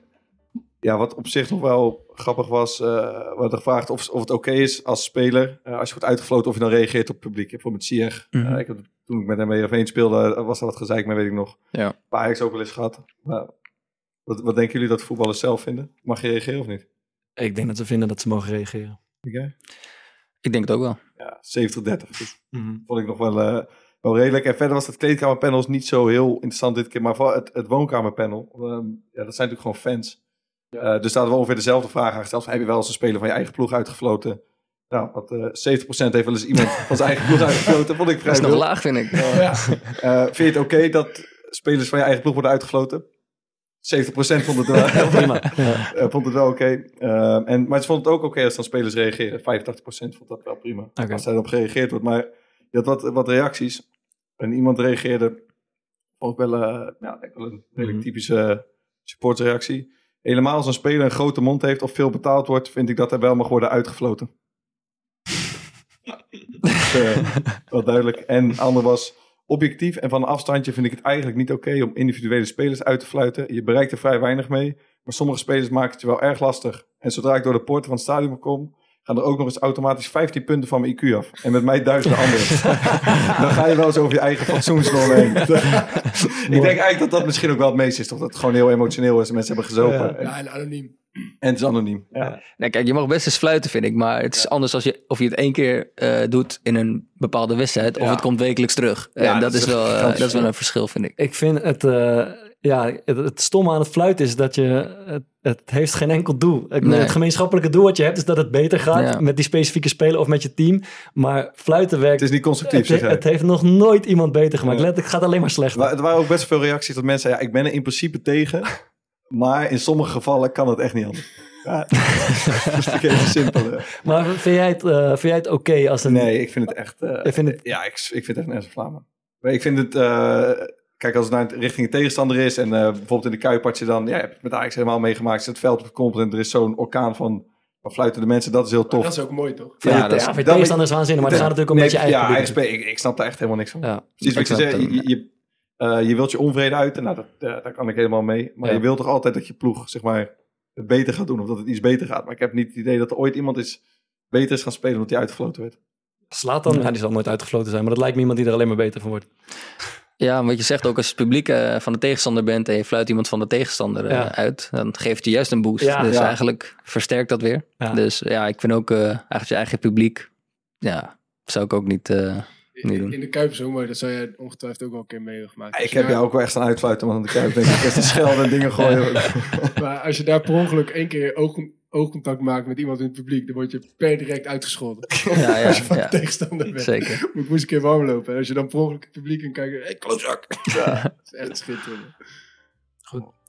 ja, wat op zich nog wel grappig was, eh we hadden gevraagd of, of het oké is als speler, eh, als je wordt uitgefloten, of je dan reageert op het publiek. Bijvoorbeeld Sier, Mhm. Ik heb, toen ik met hem even speelde, was er wat gezeik mee, weet ik nog. Ja. Bij Ajax ook wel eens gehad. Maar wat, wat denken jullie dat voetballers zelf vinden? Mag je reageren of niet? Ik denk dat ze vinden dat ze mogen reageren. Okay. Ik denk het ook wel. Ja, 70-30. Dus vond ik nog wel, eh, wel redelijk. En verder was het kleedkamerpanel niet zo heel interessant dit keer. Maar vooral het, het woonkamerpanel. ehm, ja, dat zijn natuurlijk gewoon fans. Eh, dus daar hadden we ongeveer dezelfde vraag aan gesteld. Van, heb je wel eens een speler van je eigen ploeg uitgefloten? Nou, wat, eh 70% heeft wel eens iemand van zijn eigen ploeg uitgefloten. Vond ik vrij Dat is nog laag, vind ik. Ja. Eh, vind je het oké dat spelers van je eigen ploeg worden uitgefloten? 70% vond het wel heel Prima. Ja. eh, vond het wel oké. Ehm, en maar ze vond het ook oké als dan spelers reageren. 85% vond dat wel prima. Oké. Als daarop gereageerd wordt. Maar je had wat, wat reacties. En iemand reageerde. Ik wel, eh, ja, wel een redelijk Mhm. typische supportreactie. Helemaal als een speler een grote mond heeft of veel betaald wordt, vind ik dat er wel mag worden uitgefloten. Dus, eh, wel duidelijk. En de ander was objectief en van een afstandje vind ik het eigenlijk niet oké om individuele spelers uit te fluiten. Je bereikt er vrij weinig mee, maar sommige spelers maken het je wel erg lastig. En zodra ik door de poorten van het stadion kom, gaan er ook nog eens automatisch 15 punten van mijn IQ af. En met mij duizenden anderen. Dan ga je wel eens over je eigen fatsoensnorm heen. ik denk eigenlijk dat dat misschien ook wel het meest is. Toch dat het gewoon heel emotioneel is en mensen hebben gezopen. Ja. En, Ja, en anoniem. En het is anoniem. Ja. Nee, kijk, je mag best eens fluiten, vind ik. Maar het is anders als je, of je het één keer eh, doet in een bepaalde wedstrijd. Of Ja. het komt wekelijks terug. Ja, en dat, dat is wel, eh, gigantisch dat is wel een verschil, vind ik. Ik vind het, eh, ja, het, het stomme aan het fluiten is dat je, het, het heeft geen enkel doel. Ik bedoel, Nee. Het gemeenschappelijke doel wat je hebt is dat het beter gaat Ja. met die specifieke speler of met je team. Maar fluiten werkt, Het is niet constructief, het, het heeft nog nooit iemand beter gemaakt. Ja. Let, het gaat alleen maar slechter. Maar er waren ook best veel reacties dat mensen ja, ik ben er in principe tegen. Maar in sommige gevallen kan het echt niet anders. Ja, dat is even. Maar vind jij het, eh, vind jij het oké als een... Nee, ik vind het echt... eh, Ik vind het- Ja, ik, ik vind het echt nergens Vlamen. Maar ik vind het... eh, kijk, als het naar richting de tegenstander is... en eh, bijvoorbeeld in de Kuip had je dan... Ja, je hebt het met Ajax helemaal meegemaakt. Als het veld komt en er is zo'n orkaan van, van fluitende mensen. Dat is heel tof. Dat is ook mooi, toch? Ja, dat ja, voor je dat- tegenstander is waanzinnig, maar het gaat natuurlijk om Nee, met je eigen Ja, ik, ik snap daar echt helemaal niks van. Ja. Precies wat Ik je het Je, je, eh, je wilt je onvrede uiten. Nou, dat, eh, daar kan ik helemaal mee. Maar Ja. je wilt toch altijd dat je ploeg, zeg maar, het beter gaat doen. Of dat het iets beter gaat. Maar ik heb niet het idee dat er ooit iemand is beter is gaan spelen omdat hij uitgefloten werd. Slaat dan, ja, die zal nooit uitgefloten zijn, maar dat lijkt me iemand die er alleen maar beter van wordt. Ja, wat je zegt ook als je het publiek eh, van de tegenstander bent... en je fluit iemand van de tegenstander eh, Ja. uit... dan geeft je juist een boost. Ja. dus Ja. eigenlijk versterkt dat weer. Ja. Dus ja, ik vind ook eh, eigenlijk je eigen publiek... ja, zou ik ook niet, eh, niet doen. In de Kuip is ook mooi. Dat zou jij ongetwijfeld ook wel een keer meegemaakt. Ja, Als ik heb daar- jou ook wel echt aan uitfluiten. Want aan de Kuip denk ik, eerst de schelden en dingen gooien. Maar als je daar per ongeluk één keer oog, oogcontact maakt met iemand in het publiek, dan word je per direct uitgescholden. Ja, ja, als je van ja. de tegenstander bent. Zeker. Moet ik moest een keer warm lopen. En als je dan per ongeluk het publiek in kijkt, hé, hey, klootzak. Ja, dat is echt schitterend.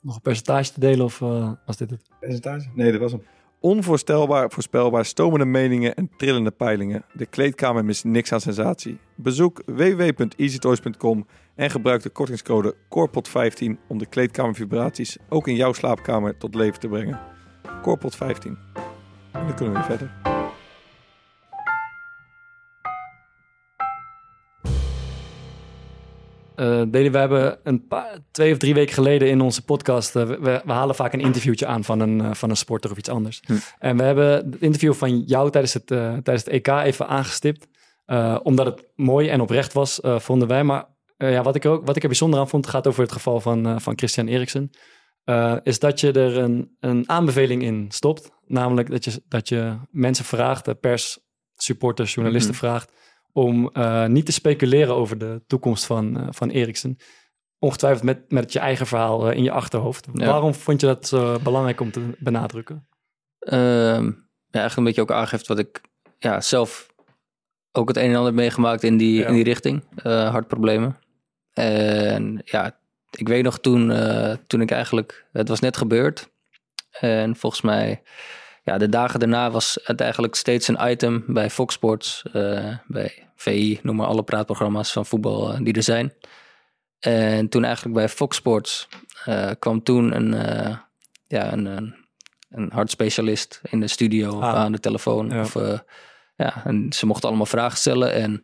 Nog een percentage te delen of eh, was dit het? Percentage? Nee, dat was hem. Onvoorstelbaar, voorspelbaar, stomende meningen en trillende peilingen. De kleedkamer mist niks aan sensatie. Bezoek www.easytoys.com en gebruik de kortingscode CORPOT15 om de kleedkamervibraties ook in jouw slaapkamer tot leven te brengen. CORPOT15. En dan kunnen we weer verder. Eh we hebben een paar, twee of drie weken geleden in onze podcast. eh, we, we halen vaak een interviewtje aan van een, eh, van een sporter of iets anders. Hm. En we hebben het interview van jou tijdens het, tijdens het EK even aangestipt. omdat het mooi en oprecht was, vonden wij. Maar ja, wat, ik er ook, wat ik er bijzonder aan vond, gaat over het geval van, van Christian Eriksen. is dat je er een, een aanbeveling in stopt. Namelijk dat je, dat je mensen vraagt, pers, supporters, journalisten Mhm. vraagt om eh, niet te speculeren over de toekomst van, eh, van Eriksen. Ongetwijfeld met, met je eigen verhaal eh, in je achterhoofd. Ja. Waarom vond je dat belangrijk om te benadrukken? Ehm, ja, eigenlijk een beetje ook aangeeft wat ik ja, zelf ook het een en ander meegemaakt in die, Ja. in die richting. hartproblemen. En ja, ik weet nog toen, toen ik eigenlijk, het was net gebeurd. En volgens mij, ja, de dagen daarna was het eigenlijk steeds een item bij Fox Sports, eh, bij VI, noem maar alle praatprogramma's van voetbal eh, die er zijn. En toen eigenlijk bij Fox Sports eh, kwam toen een, ja, een, een, een hartspecialist in de studio Ah. aan de telefoon. Ja. Of, ja, en ze mochten allemaal vragen stellen. En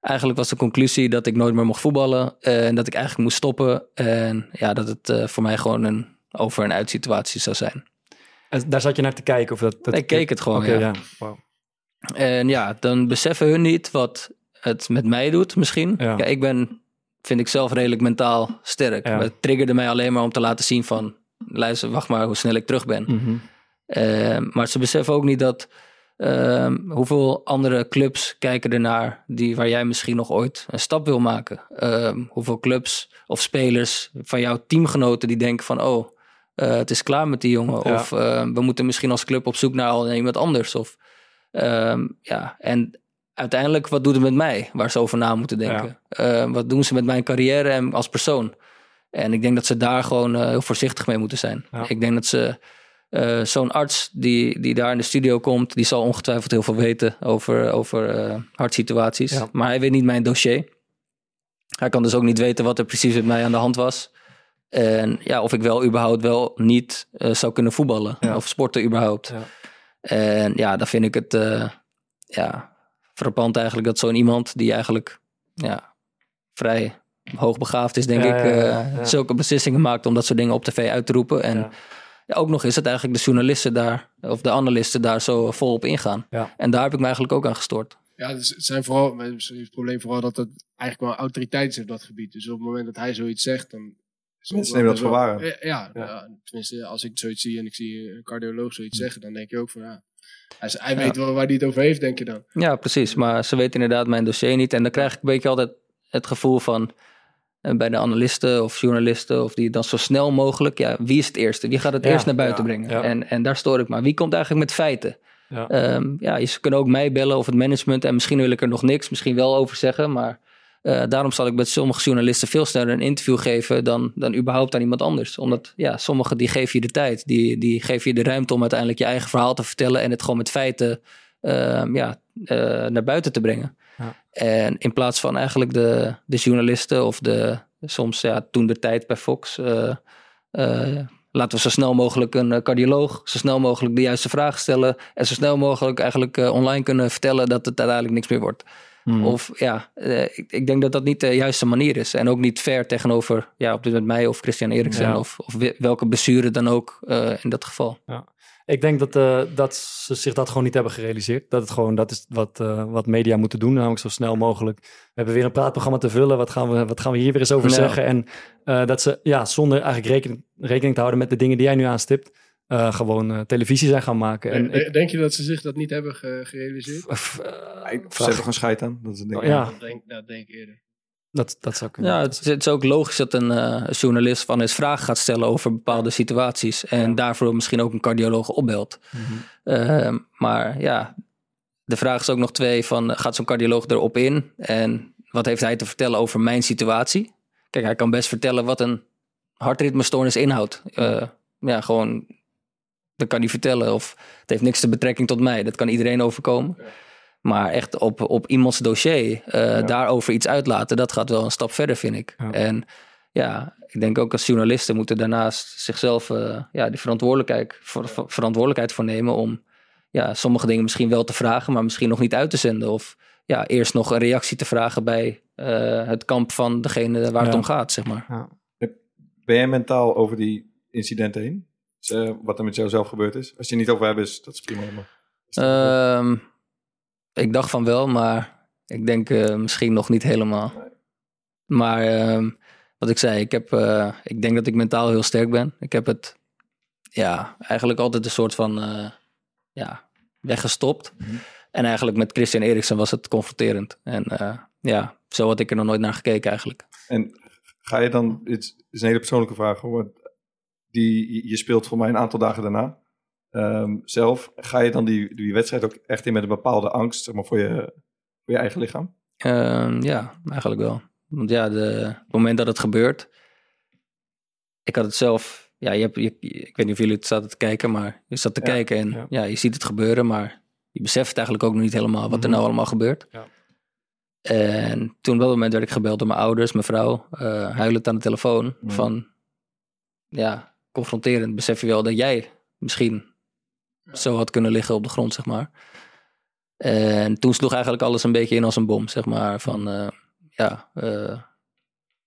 eigenlijk was de conclusie dat ik nooit meer mocht voetballen. En dat ik eigenlijk moest stoppen. En ja, dat het voor mij gewoon een over- en uit situatie zou zijn. En daar zat je naar te kijken? Of dat, dat Ik keek het gewoon, ja. En ja, dan beseffen hun niet wat het met mij doet misschien. Ja. Ja. ik ben, vind ik zelf redelijk mentaal sterk. Ja. Het triggerde mij alleen maar om te laten zien van... luister, wacht maar hoe snel ik terug ben. Mhm. Eh, maar ze beseffen ook niet dat... ehm, hoeveel andere clubs kijken ernaar die, waar jij misschien nog ooit een stap wil maken. Ehm, hoeveel clubs of spelers van jouw teamgenoten die denken van... oh, eh, het is klaar met die jongen. Ja. Of eh, we moeten misschien als club op zoek naar iemand anders. Of, ehm, ja, en uiteindelijk, wat doet het met mij? Waar ze over na moeten denken. Eh, wat doen ze met mijn carrière en als persoon? En ik denk dat ze daar gewoon heel voorzichtig mee moeten zijn. Ja. Ik denk dat ze zo'n arts die, die daar in de studio komt, die zal ongetwijfeld heel veel weten over, over hartsituaties. Maar hij weet niet mijn dossier. Hij kan dus ook niet weten wat er precies met mij aan de hand was. En ja, of ik wel überhaupt wel niet eh, zou kunnen voetballen. Ja. Of sporten überhaupt. Ja. En ja, dan vind ik het eh, ja, frappant eigenlijk dat zo'n iemand die eigenlijk ja, vrij hoogbegaafd is, denk Ja, ik, ja, eh, ja, ja. zulke beslissingen maakt om dat soort dingen op tv uit te roepen. En Ja. ja, ook nog is het eigenlijk de journalisten daar, of de analisten daar zo vol op ingaan. Ja. En daar heb ik me eigenlijk ook aan gestoord. Ja, dus het zijn vooral, het probleem vooral dat het eigenlijk wel autoriteit is op dat gebied. Dus op het moment dat hij zoiets zegt, dan... het Mensen nemen dat voor waar. Ja, ja, tenminste, als ik zoiets zie en ik zie een cardioloog zoiets Hm. zeggen, dan denk je ook van, ja, hij, weet wel waar hij het over heeft, denk je dan. Ja, precies. Maar ze weten inderdaad mijn dossier niet. En dan krijg ik een beetje altijd het gevoel van eh, bij de analisten of journalisten, of die dan zo snel mogelijk, ja, wie is het eerste? Wie gaat het Ja, eerst naar buiten ja, brengen? ja. En, en daar stoor ik maar. Wie komt eigenlijk met feiten? Ja. Ehm, ja, ze kunnen ook mij bellen of het management. En misschien wil ik er nog niks, misschien wel over zeggen. Maar eh, daarom zal ik met sommige journalisten veel sneller een interview geven dan, dan überhaupt aan iemand anders. Omdat ja, sommigen die geven je de tijd. Die, die geven je de ruimte om uiteindelijk je eigen verhaal te vertellen. En het gewoon met feiten ehm, ja, eh, naar buiten te brengen. Ja. En in plaats van eigenlijk de, de journalisten of de soms ja, toen de tijd bij Fox. eh, laten we zo snel mogelijk een cardioloog, zo snel mogelijk de juiste vragen stellen. En zo snel mogelijk eigenlijk online kunnen vertellen dat het uiteindelijk niks meer wordt. Mhm. Of ja, eh, ik, ik denk dat dat niet de juiste manier is. En ook niet fair tegenover, ja, op dit moment mij of Christian Eriksen. Ja. Of, of we- welke blessure dan ook eh, in dat geval. Ik denk dat, eh, dat ze zich dat gewoon niet hebben gerealiseerd. Dat het gewoon, dat is wat, wat media moeten doen, namelijk zo snel mogelijk. We hebben weer een praatprogramma te vullen, wat gaan we, wat gaan we hier weer eens over Ja. zeggen? En dat ze, ja, zonder eigenlijk rekening, rekening te houden met de dingen die jij nu aanstipt, eh, gewoon eh, televisie zijn gaan maken. En Eh, ik, denk je dat ze zich dat niet hebben ge- gerealiseerd? of, eh, Ze hebben vraag- gewoon scheid aan. Dat is. Ja. Dat denk, dat denk ik eerder. dat, dat zou kunnen. Ja, het, is- het is ook logisch dat een eh, journalist van eens vragen gaat stellen over bepaalde situaties. En Ja. daarvoor misschien ook een cardioloog opbelt. Mhm. Ehm, maar ja, de vraag is ook nog twee van, gaat zo'n cardioloog erop in? En wat heeft hij te vertellen over mijn situatie? Kijk, hij kan best vertellen wat een hartritmestoornis inhoudt. Eh, ja, gewoon, dat kan hij vertellen. Of het heeft niks te betrekking tot mij. Dat kan iedereen overkomen. Maar echt op, op iemands dossier eh, daarover iets uitlaten, dat gaat wel een stap verder, vind ik. Ja. En ja, ik denk ook als journalisten moeten daarnaast zichzelf eh, ja, die verantwoordelijkheid, ver- ver- verantwoordelijkheid voor nemen om ja, sommige dingen misschien wel te vragen, maar misschien nog niet uit te zenden. Of ja, eerst nog een reactie te vragen bij eh, het kamp van degene waar het om gaat, zeg maar. Ben jij mentaal over die incidenten heen? Dus, eh, wat er met jou zelf gebeurd is? Als je het niet over hebt, is dat is prima. Maar Ehm, ik dacht van wel, maar ik denk eh, misschien nog niet helemaal. Maar ehm, wat ik zei, ik, heb, eh, ik denk dat ik mentaal heel sterk ben. Ik heb het ja, eigenlijk altijd een soort van ja, weggestopt. Mhm. En eigenlijk met Christian Eriksen was het confronterend. En ja, zo had ik er nog nooit naar gekeken eigenlijk. En ga je dan, het is een hele persoonlijke vraag hoor, die, je speelt voor mij een aantal dagen daarna ehm, zelf. Ga je dan die, die wedstrijd ook echt in met een bepaalde angst zeg maar, voor, je, voor je eigen lichaam? Ehm, ja, eigenlijk wel. Want ja, de, het moment dat het gebeurt. Ik had het zelf. Ja, je hebt, je, ik weet niet of jullie het zaten te kijken, maar je zat te Ja, kijken en ja. ja. je ziet het gebeuren, maar je beseft eigenlijk ook nog niet helemaal wat er Mhm. nou allemaal gebeurt. Ja. En toen op dat moment werd ik gebeld door mijn ouders, mijn vrouw, eh, huilend aan de telefoon. Mhm. Van ja, confronterend. Besef je wel dat jij misschien zo had kunnen liggen op de grond, zeg maar. En toen sloeg eigenlijk alles een beetje in als een bom, zeg maar. Van eh, ja, eh,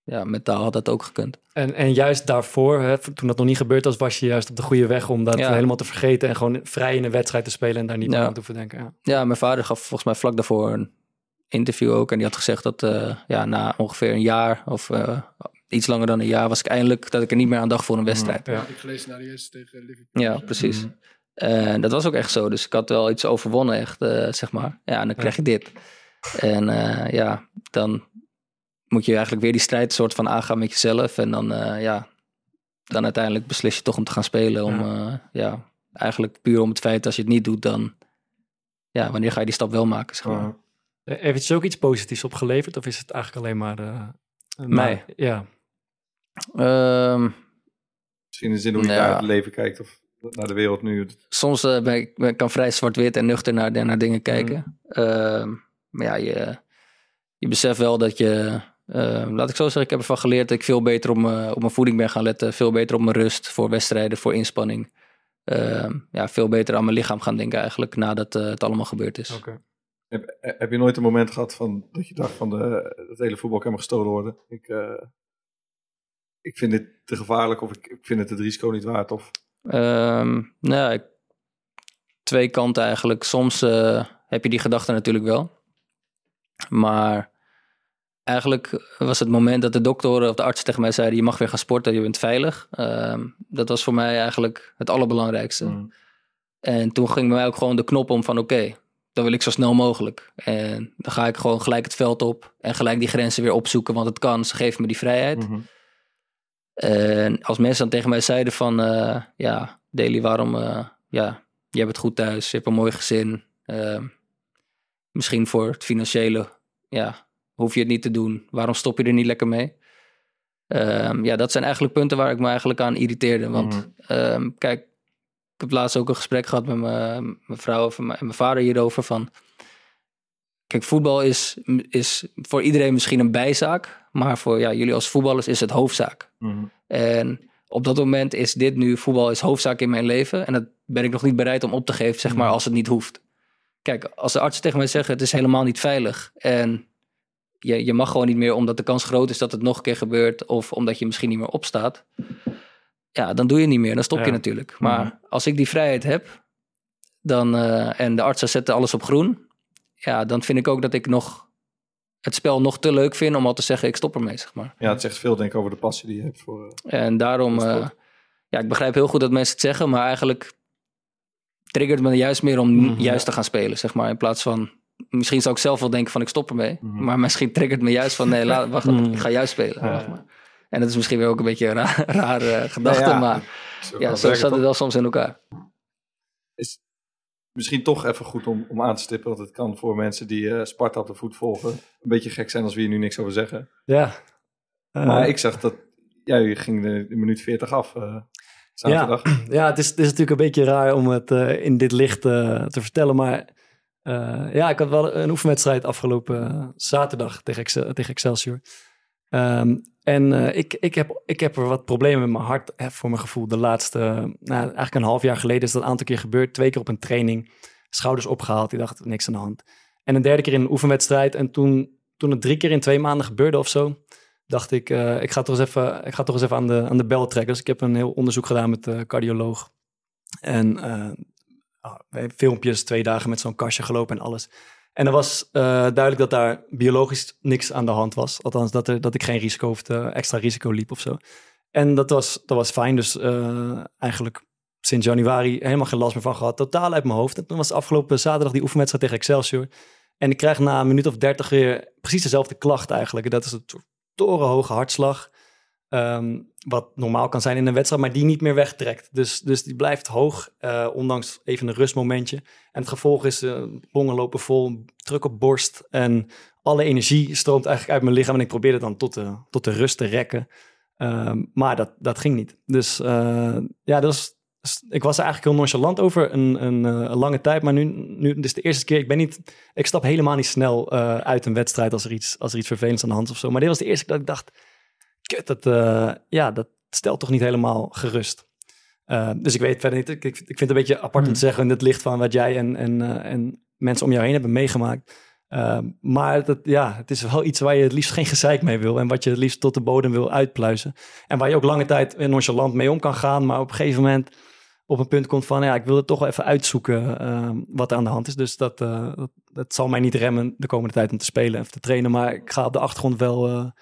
ja, mentaal had dat ook gekund. En, en juist daarvoor, hè, toen dat nog niet gebeurd was, was je juist op de goede weg om dat Ja. helemaal te vergeten en gewoon vrij in een wedstrijd te spelen en daar niet Ja. aan te hoeven denken. Ja. Ja, mijn vader gaf volgens mij vlak daarvoor een interview ook. En die had gezegd dat eh, ja, na ongeveer een jaar of eh, iets langer dan een jaar was ik eindelijk dat ik er niet meer aan dacht voor een wedstrijd. Ja. Ik gelezen naar de eerste tegen Liverpool. Ja, precies. En dat was ook echt zo. Dus ik had wel iets overwonnen, echt, eh, zeg maar. Ja, en dan krijg je dit. En eh, ja, dan moet je eigenlijk weer die strijd soort van aangaan met jezelf. En dan, eh, ja, dan uiteindelijk beslis je toch om te gaan spelen. Om, ja. ja, eigenlijk puur om het feit als je het niet doet, dan... Ja, wanneer ga je die stap wel maken, zeg maar. Eh, Heeft het je ook iets positiefs opgeleverd of is het eigenlijk alleen maar... eh, Mij? Ja. Ehm, Misschien in de zin hoe je Ja. naar het leven kijkt of naar de wereld nu. soms eh, ben ik, ben- kan vrij zwart-wit en nuchter naar, naar dingen kijken. Ehm, maar ja, je, je beseft wel dat je... eh, laat ik zo zeggen, ik heb ervan geleerd dat ik veel beter op mijn, op mijn voeding ben gaan letten. Veel beter op mijn rust voor wedstrijden, voor inspanning. Ehm, ja, veel beter aan mijn lichaam gaan denken eigenlijk nadat eh, het allemaal gebeurd is. Heb, heb je nooit een moment gehad van, dat je dacht van de, het hele voetbal kan me gestolen worden? Ik, eh, ik vind dit te gevaarlijk of ik, ik vind het het risico niet waard. Of, Ehm, nou ja, ik- twee kanten eigenlijk. Soms eh, heb je die gedachte natuurlijk wel. Maar eigenlijk was het moment dat de dokter of de arts tegen mij zeiden... je mag weer gaan sporten, je bent veilig. Ehm, dat was voor mij eigenlijk het allerbelangrijkste. Mm. En toen ging bij mij ook gewoon de knop om van oké, dan wil ik zo snel mogelijk. En dan ga ik gewoon gelijk het veld op en gelijk die grenzen weer opzoeken, want het kan, ze geven me die vrijheid. Mhm. En als mensen dan tegen mij zeiden van, eh, ja, Daily, waarom, eh, ja, je hebt het goed thuis, je hebt een mooi gezin. eh, misschien voor het financiële, ja, hoef je het niet te doen. Waarom stop je er niet lekker mee? Ehm, ja, dat zijn eigenlijk punten waar ik me eigenlijk aan irriteerde. Want Mhm. ehm, kijk, ik heb laatst ook een gesprek gehad met mijn, mijn vrouw en mijn vader hierover van... Kijk, voetbal is, is voor iedereen misschien een bijzaak. Maar voor ja, jullie als voetballers is het hoofdzaak. Mhm. En op dat moment is dit nu, voetbal is hoofdzaak in mijn leven. En dat ben ik nog niet bereid om op te geven, zeg maar, als het niet hoeft. Kijk, als de artsen tegen mij zeggen, het is helemaal niet veilig. En je, je mag gewoon niet meer, omdat de kans groot is dat het nog een keer gebeurt. Of omdat je misschien niet meer opstaat. Ja, dan doe je niet meer, dan stop je Ja. natuurlijk. Maar als ik die vrijheid heb, dan, eh, en de artsen zetten alles op groen. Ja, dan vind ik ook dat ik nog het spel nog te leuk vind om al te zeggen, ik stop ermee, zeg maar. Ja, het zegt veel denk ik over de passie die je hebt voor... eh, En daarom, eh, ja, ik begrijp heel goed dat mensen het zeggen, maar eigenlijk triggert me juist meer om Mhm, juist te gaan spelen, zeg maar. In plaats van, misschien zou ik zelf wel denken van ik stop ermee, Mhm. maar misschien triggert me juist van nee, laat, wacht, Mhm. ik ga juist spelen. Ja. maar. En dat is misschien weer ook een beetje een raar, rare gedachte, Nou ja, maar zo ja, zo zat het wel soms in elkaar. is misschien toch even goed om, om aan te stippen. Want het kan voor mensen die eh, Sparta op de voet volgen een beetje gek zijn als we hier nu niks over zeggen. Ja. Eh, Maar ik zag dat ja, je ging de, de minuut 40 af eh, zaterdag. Ja, het is, het is natuurlijk een beetje raar om het eh, in dit licht eh, te vertellen. Maar eh, ja, ik had wel een oefenwedstrijd afgelopen eh, zaterdag tegen, Excel, tegen Excelsior. Ehm, en eh, ik, ik, heb, ik heb er wat problemen met mijn hart, hè, voor mijn gevoel. De laatste, nou, eigenlijk een half jaar geleden is dat een aantal keer gebeurd. Twee keer op een training, schouders opgehaald. Ik dacht, niks aan de hand. En een derde keer in een oefenwedstrijd. En toen, toen het drie keer in twee maanden gebeurde of zo, dacht ik, eh, ik ga toch eens even, ik ga toch eens even aan, de, aan de bel trekken. Dus ik heb een heel onderzoek gedaan met de cardioloog. En hebben filmpjes, twee dagen met zo'n kastje gelopen en alles. En er was eh, duidelijk dat daar biologisch niks aan de hand was. Althans, dat, er, dat ik geen risico hoefde, extra risico liep of zo. En dat was, dat was fijn. Dus eh, eigenlijk sinds januari helemaal geen last meer van gehad. Totaal uit mijn hoofd. En toen was afgelopen zaterdag die oefenwedstrijd tegen Excelsior. En ik krijg na een minuut of dertig weer precies dezelfde klacht eigenlijk. Dat is een torenhoge hartslag. Ehm, wat normaal kan zijn in een wedstrijd, maar die niet meer wegtrekt. Dus, dus die blijft hoog, eh, ondanks even een rustmomentje. En het gevolg is, uh, longen lopen vol, druk op borst. En alle energie stroomt eigenlijk uit mijn lichaam. En ik probeerde dan tot de, tot de rust te rekken. Ehm, maar dat, dat ging niet. Dus uh, ja, was, ik was er eigenlijk heel nonchalant over een, een, een, lange tijd. Maar nu, nu dit is de eerste keer. Ik ben niet. Ik stap helemaal niet snel uit een wedstrijd als er, iets, als er iets vervelends aan de hand is of zo. Maar dit was de eerste keer dat ik dacht. Kut, dat, uh, ja, dat stelt toch niet helemaal gerust. Uh, dus ik weet verder niet. Ik, ik vind het een beetje apart om te zeggen in het licht van wat jij en, en, uh, en mensen om jou heen hebben meegemaakt. maar dat, ja, het is wel iets waar je het liefst geen gezeik mee wil. En wat je het liefst tot de bodem wil uitpluizen. En waar je ook lange tijd nonchalant mee om kan gaan. Maar op een gegeven moment op een punt komt van... ja, ik wil het toch wel even uitzoeken wat er aan de hand is. Dus dat, dat, dat, zal mij niet remmen de komende tijd om te spelen en te trainen. Maar ik ga op de achtergrond wel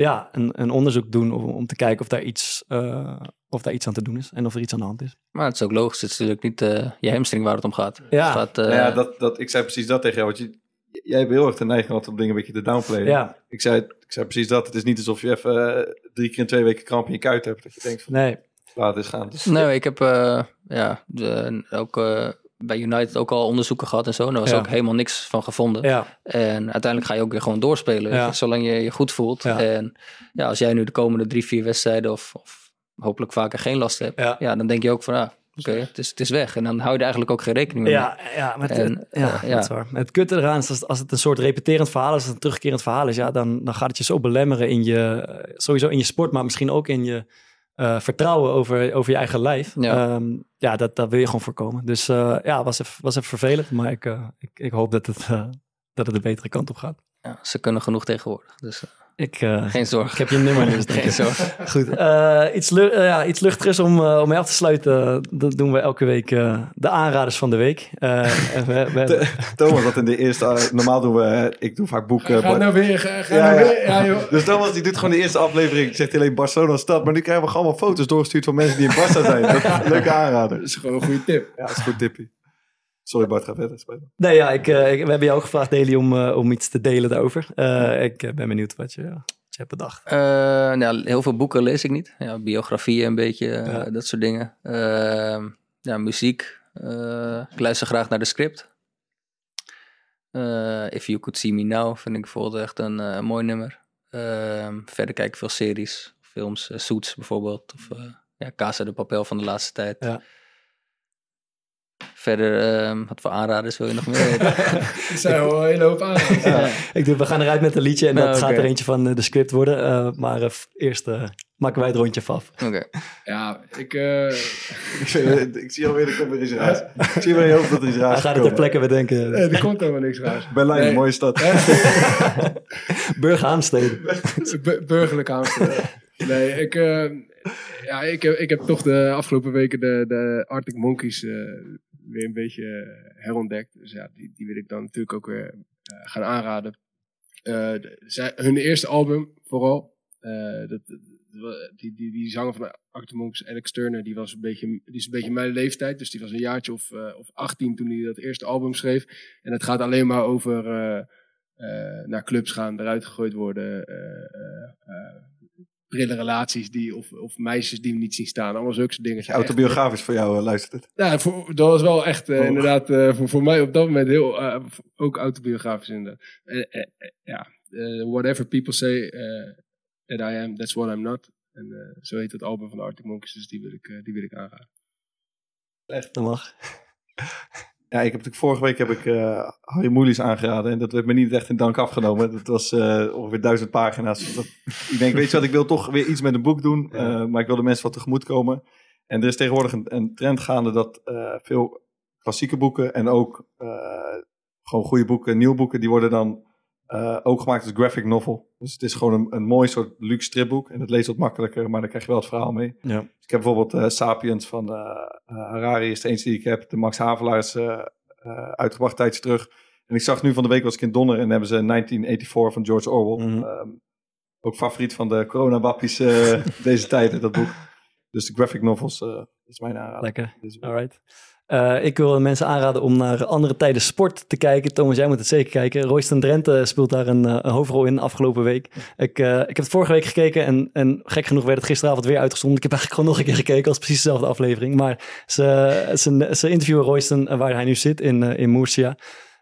ja, een, een onderzoek doen om, om te kijken of daar, iets, uh, of daar iets aan te doen is en of er iets aan de hand is. Maar het is ook logisch, het is natuurlijk niet uh, je hamstring waar het om gaat. Ja, het gaat, uh... nou ja dat, dat, ik zei precies dat tegen jou. Want je, jij hebt heel erg de neiging om dingen een beetje te downplayen. Ja. Ik, zei, ik zei precies dat. Het is niet alsof je even drie keer in twee weken kramp in je kuit hebt. Dat je denkt van, nee. laat het eens gaan. Dus, nee, ik heb ja, de, ook bij United ook al onderzoeken gehad en zo. En daar was Ja. ook helemaal niks van gevonden. Ja, En uiteindelijk ga je ook weer gewoon doorspelen, Ja. zolang je je goed voelt. En ja, als jij nu de komende drie, vier wedstrijden of, of hopelijk vaker geen last hebt, Ja. dan denk je ook van, ah, oké, het, is, het is weg. En dan hou je er eigenlijk ook geen rekening mee. ja, ja, maar het, En, ja, ja. dat is waar. Maar Het kutte eraan is als, als het een soort repeterend verhaal is, als het een terugkerend verhaal is, ja, dan, dan gaat het je zo belemmeren in je, eh, sowieso in je sport, maar misschien ook in je eh, vertrouwen over, over je eigen lijf. Ja. Ehm, ja dat, dat wil je gewoon voorkomen. Dus eh, ja, was even, was even vervelend, maar ik, eh, ik, ik hoop dat het, dat het de betere kant op gaat. Ja, ze kunnen genoeg tegenwoordig, dus Ik, eh, geen zorgen. ik heb je nummer dus. geen ik. zorgen. Goed, eh, iets, lu- eh, ja, iets luchtigers om, om mee af te sluiten. Dat doen we elke week eh, de aanraders van de week. Eh, en we, we, Thomas had in de eerste... normaal doen we... ik doe vaak boeken. Ga maar- nou weer, ga, ga Ja, nou ja. weer. Ja, joh. Dus Thomas die doet gewoon de eerste aflevering. Zegt alleen Barcelona stad. Maar nu krijgen we gewoon allemaal foto's doorgestuurd van mensen die in Barça zijn. Dat- Leuke aanrader. Dat is gewoon een goede tip. Ja, dat is een goed tippie. Sorry Bart, ga verder spelen. nee, ja, ik, eh, ik- we hebben jou ook gevraagd, Deli, om, eh, om iets te delen daarover. Eh, ik ben benieuwd wat je, wat je hebt bedacht. Eh, nou, heel veel boeken lees ik niet. Ja, biografieën een beetje, Ja. dat soort dingen. Ehm, ja, muziek. Eh, ik luister graag naar de script. Eh, If You Could See Me Now vind ik bijvoorbeeld echt een eh, mooi nummer. Ehm, verder kijk ik veel series, films. Suits bijvoorbeeld. Of eh, ja, Casa de Papel van de laatste tijd. Ja. Verder, ehm, wat voor aanraders wil je nog meer weten? Er zijn wel een hele hoop aan. Ik doe, we gaan eruit met een liedje en Nou, dat gaat oké. er eentje van eh, de script worden. Eh, maar eh, eerst eh, maken wij het rondje af. Oké. Ja, ik... eh, Ik, vind- ik zie alweer, er komt weer iets raars. Ik zie weer in je hoofd dat er iets raars Hij gaat het ter plekke bedenken. eh, er komt helemaal niks raars. Berlijn, Nee. een mooie stad. Burger Haamstede. Bu- burgerlijk Amsterdam. Nee, ik, ja, ik, heb, ik heb toch de afgelopen weken de, de Arctic Monkeys eh, weer een beetje eh, herontdekt. Dus ja, die, die wil ik dan natuurlijk ook weer eh, gaan aanraden. Eh, hun eerste album vooral. dat, die, die, die zanger van Monkeys, Alex Turner, die, was een beetje, die is een beetje mijn leeftijd. Dus die was een jaartje of, of 18 toen hij dat eerste album schreef. En het gaat alleen maar over naar clubs gaan, eruit gegooid worden. Prille relaties die, of, of meisjes die we niet zien staan. Allemaal zulke soort dingen. Autobiografisch voor jou, eh, luistert het. Ja, voor, dat was wel echt eh, Oh. inderdaad eh, voor, voor mij op dat moment heel, ook autobiografisch inderdaad. Ja, whatever people say that I am, that's what I'm not. En zo heet het album van de Arctic Monkeys, dus die wil ik, die wil ik aanraden. Dat mag. Ja, ik heb natuurlijk vorige week heb ik eh, Harry Moelis aangeraden. En dat werd me niet echt in dank afgenomen. Dat was eh, ongeveer duizend pagina's. Dat- ik denk, weet je wat, ik wil toch weer iets met een boek doen. eh, maar ik wil de mensen wat tegemoet komen. En er is tegenwoordig een, een trend gaande dat veel klassieke boeken en ook gewoon goede boeken, nieuwe boeken, die worden dan eh, ook gemaakt als graphic novel. Dus het is gewoon een, een mooi soort luxe stripboek. En het leest wat makkelijker, maar dan krijg je wel het verhaal mee. Ja. Dus ik heb bijvoorbeeld eh, Sapiens van eh, Harari, is de eentje die ik heb. De Max Havelaar is uitgebracht tijdens terug. En ik zag nu van de week was ik in Donner en hebben ze 1984 van George Orwell. Mhm. Ehm, ook favoriet van de coronawappies deze tijden, dat boek. Dus de graphic novels is mijn aanrader. Lekker. Deze week. Eh, ik wil mensen aanraden om naar andere tijden sport te kijken. Thomas, jij moet het zeker kijken. Royston Drenthe speelt daar een, eh, een hoofdrol in afgelopen week. Ik, eh, ik heb het vorige week gekeken en, en gek genoeg werd het gisteravond weer uitgezonden. Ik heb eigenlijk gewoon nog een keer gekeken als precies dezelfde aflevering. Maar ze, ze, ze interviewen Royston waar hij nu zit in, Murcia.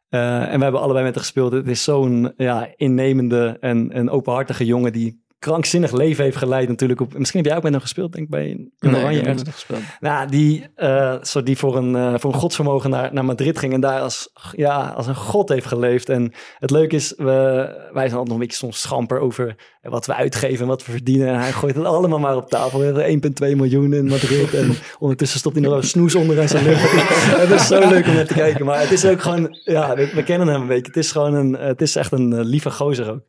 En we hebben allebei met hem gespeeld. Het is zo'n ja, innemende en, en openhartige jongen die krankzinnig leven heeft geleid natuurlijk. Op, misschien heb jij ook met hem gespeeld, denk ik, bij in Nee, Oranje ik heb gespeeld. Nou, die, soort die voor een, eh, voor een godsvermogen naar, naar Madrid ging en daar als, ja, als een god heeft geleefd. En het leuke is, we, wij zijn altijd nog een beetje soms schamper over wat we uitgeven en wat we verdienen. En hij gooit het allemaal maar op tafel. We hebben 1,2 miljoen in Madrid en ondertussen stopt hij nog een snoes onder in zijn het is zo leuk om naar te kijken. Maar het is ook gewoon, ja, we, we kennen hem een beetje. Het is gewoon een, het is echt een eh, lieve gozer ook.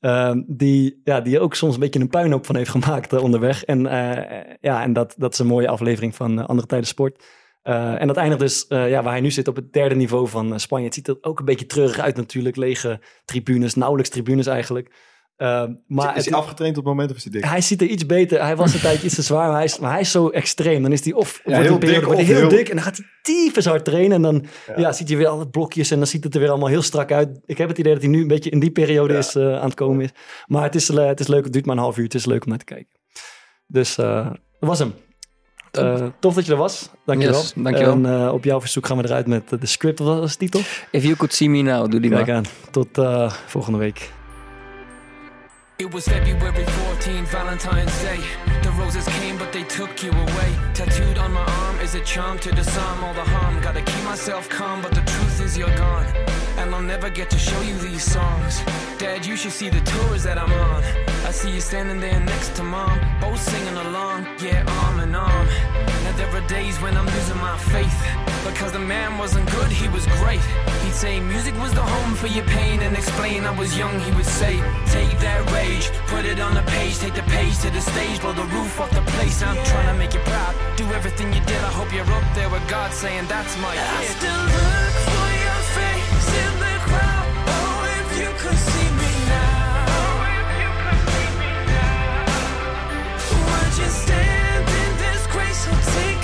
Ehm, die, ja, die ook soms een beetje een puinhoop van heeft gemaakt eh, onderweg. En, eh, ja, en dat, dat is een mooie aflevering van eh, Andere Tijden Sport. En dat eindigt dus ja, waar hij nu zit op het derde niveau van Spanje. Het ziet er ook een beetje treurig uit natuurlijk. Lege tribunes, nauwelijks tribunes eigenlijk. Ehm, maar is het- hij afgetraind op het moment of is hij dik? hij ziet er iets beter. Hij was een tijdje iets te zwaar, maar hij, is, maar hij is zo extreem. Dan is hij of wordt heel een periode dik wordt heel heel- dik en dan gaat hij tyfus hard trainen. En dan Ja. ja. ziet hij weer alle blokjes en dan ziet het er weer allemaal heel strak uit. Ik heb het idee dat hij nu een beetje in die periode Ja. is, eh, aan het komen is. Maar het is, eh, het is leuk, het duurt maar een half uur. Het is leuk om naar te kijken. Dus eh, dat was hem. Eh, tof dat je er was. Dankjewel. Yes, dankjewel. En eh, op jouw verzoek gaan we eruit met de script. Wat was de titel? If you could see me now, doe die Kijk maar. aan. Tot eh, volgende week. It was February 14, Valentine's Day. The roses came, but they took you away. Tattooed on my arm is a charm to disarm all the harm. Gotta keep myself calm, but the truth is you're gone. And I'll never get to show you these songs. Dad, you should see the tours that I'm on. I see you standing there next to mom, both singing along, yeah, arm in arm. Now there are days when I'm losing my faith. Because the man wasn't good, he was great. He'd say music was the home for your pain and explain I was young, he would say, take that rage, put it on the page, take the page to the stage, blow the roof off the place. I'm trying to make you proud, do everything you did. I hope you're up there with God saying that's my kid. I still look for your face in the crowd. Oh, if you could see me now. Oh, if you could see me now. Would you so take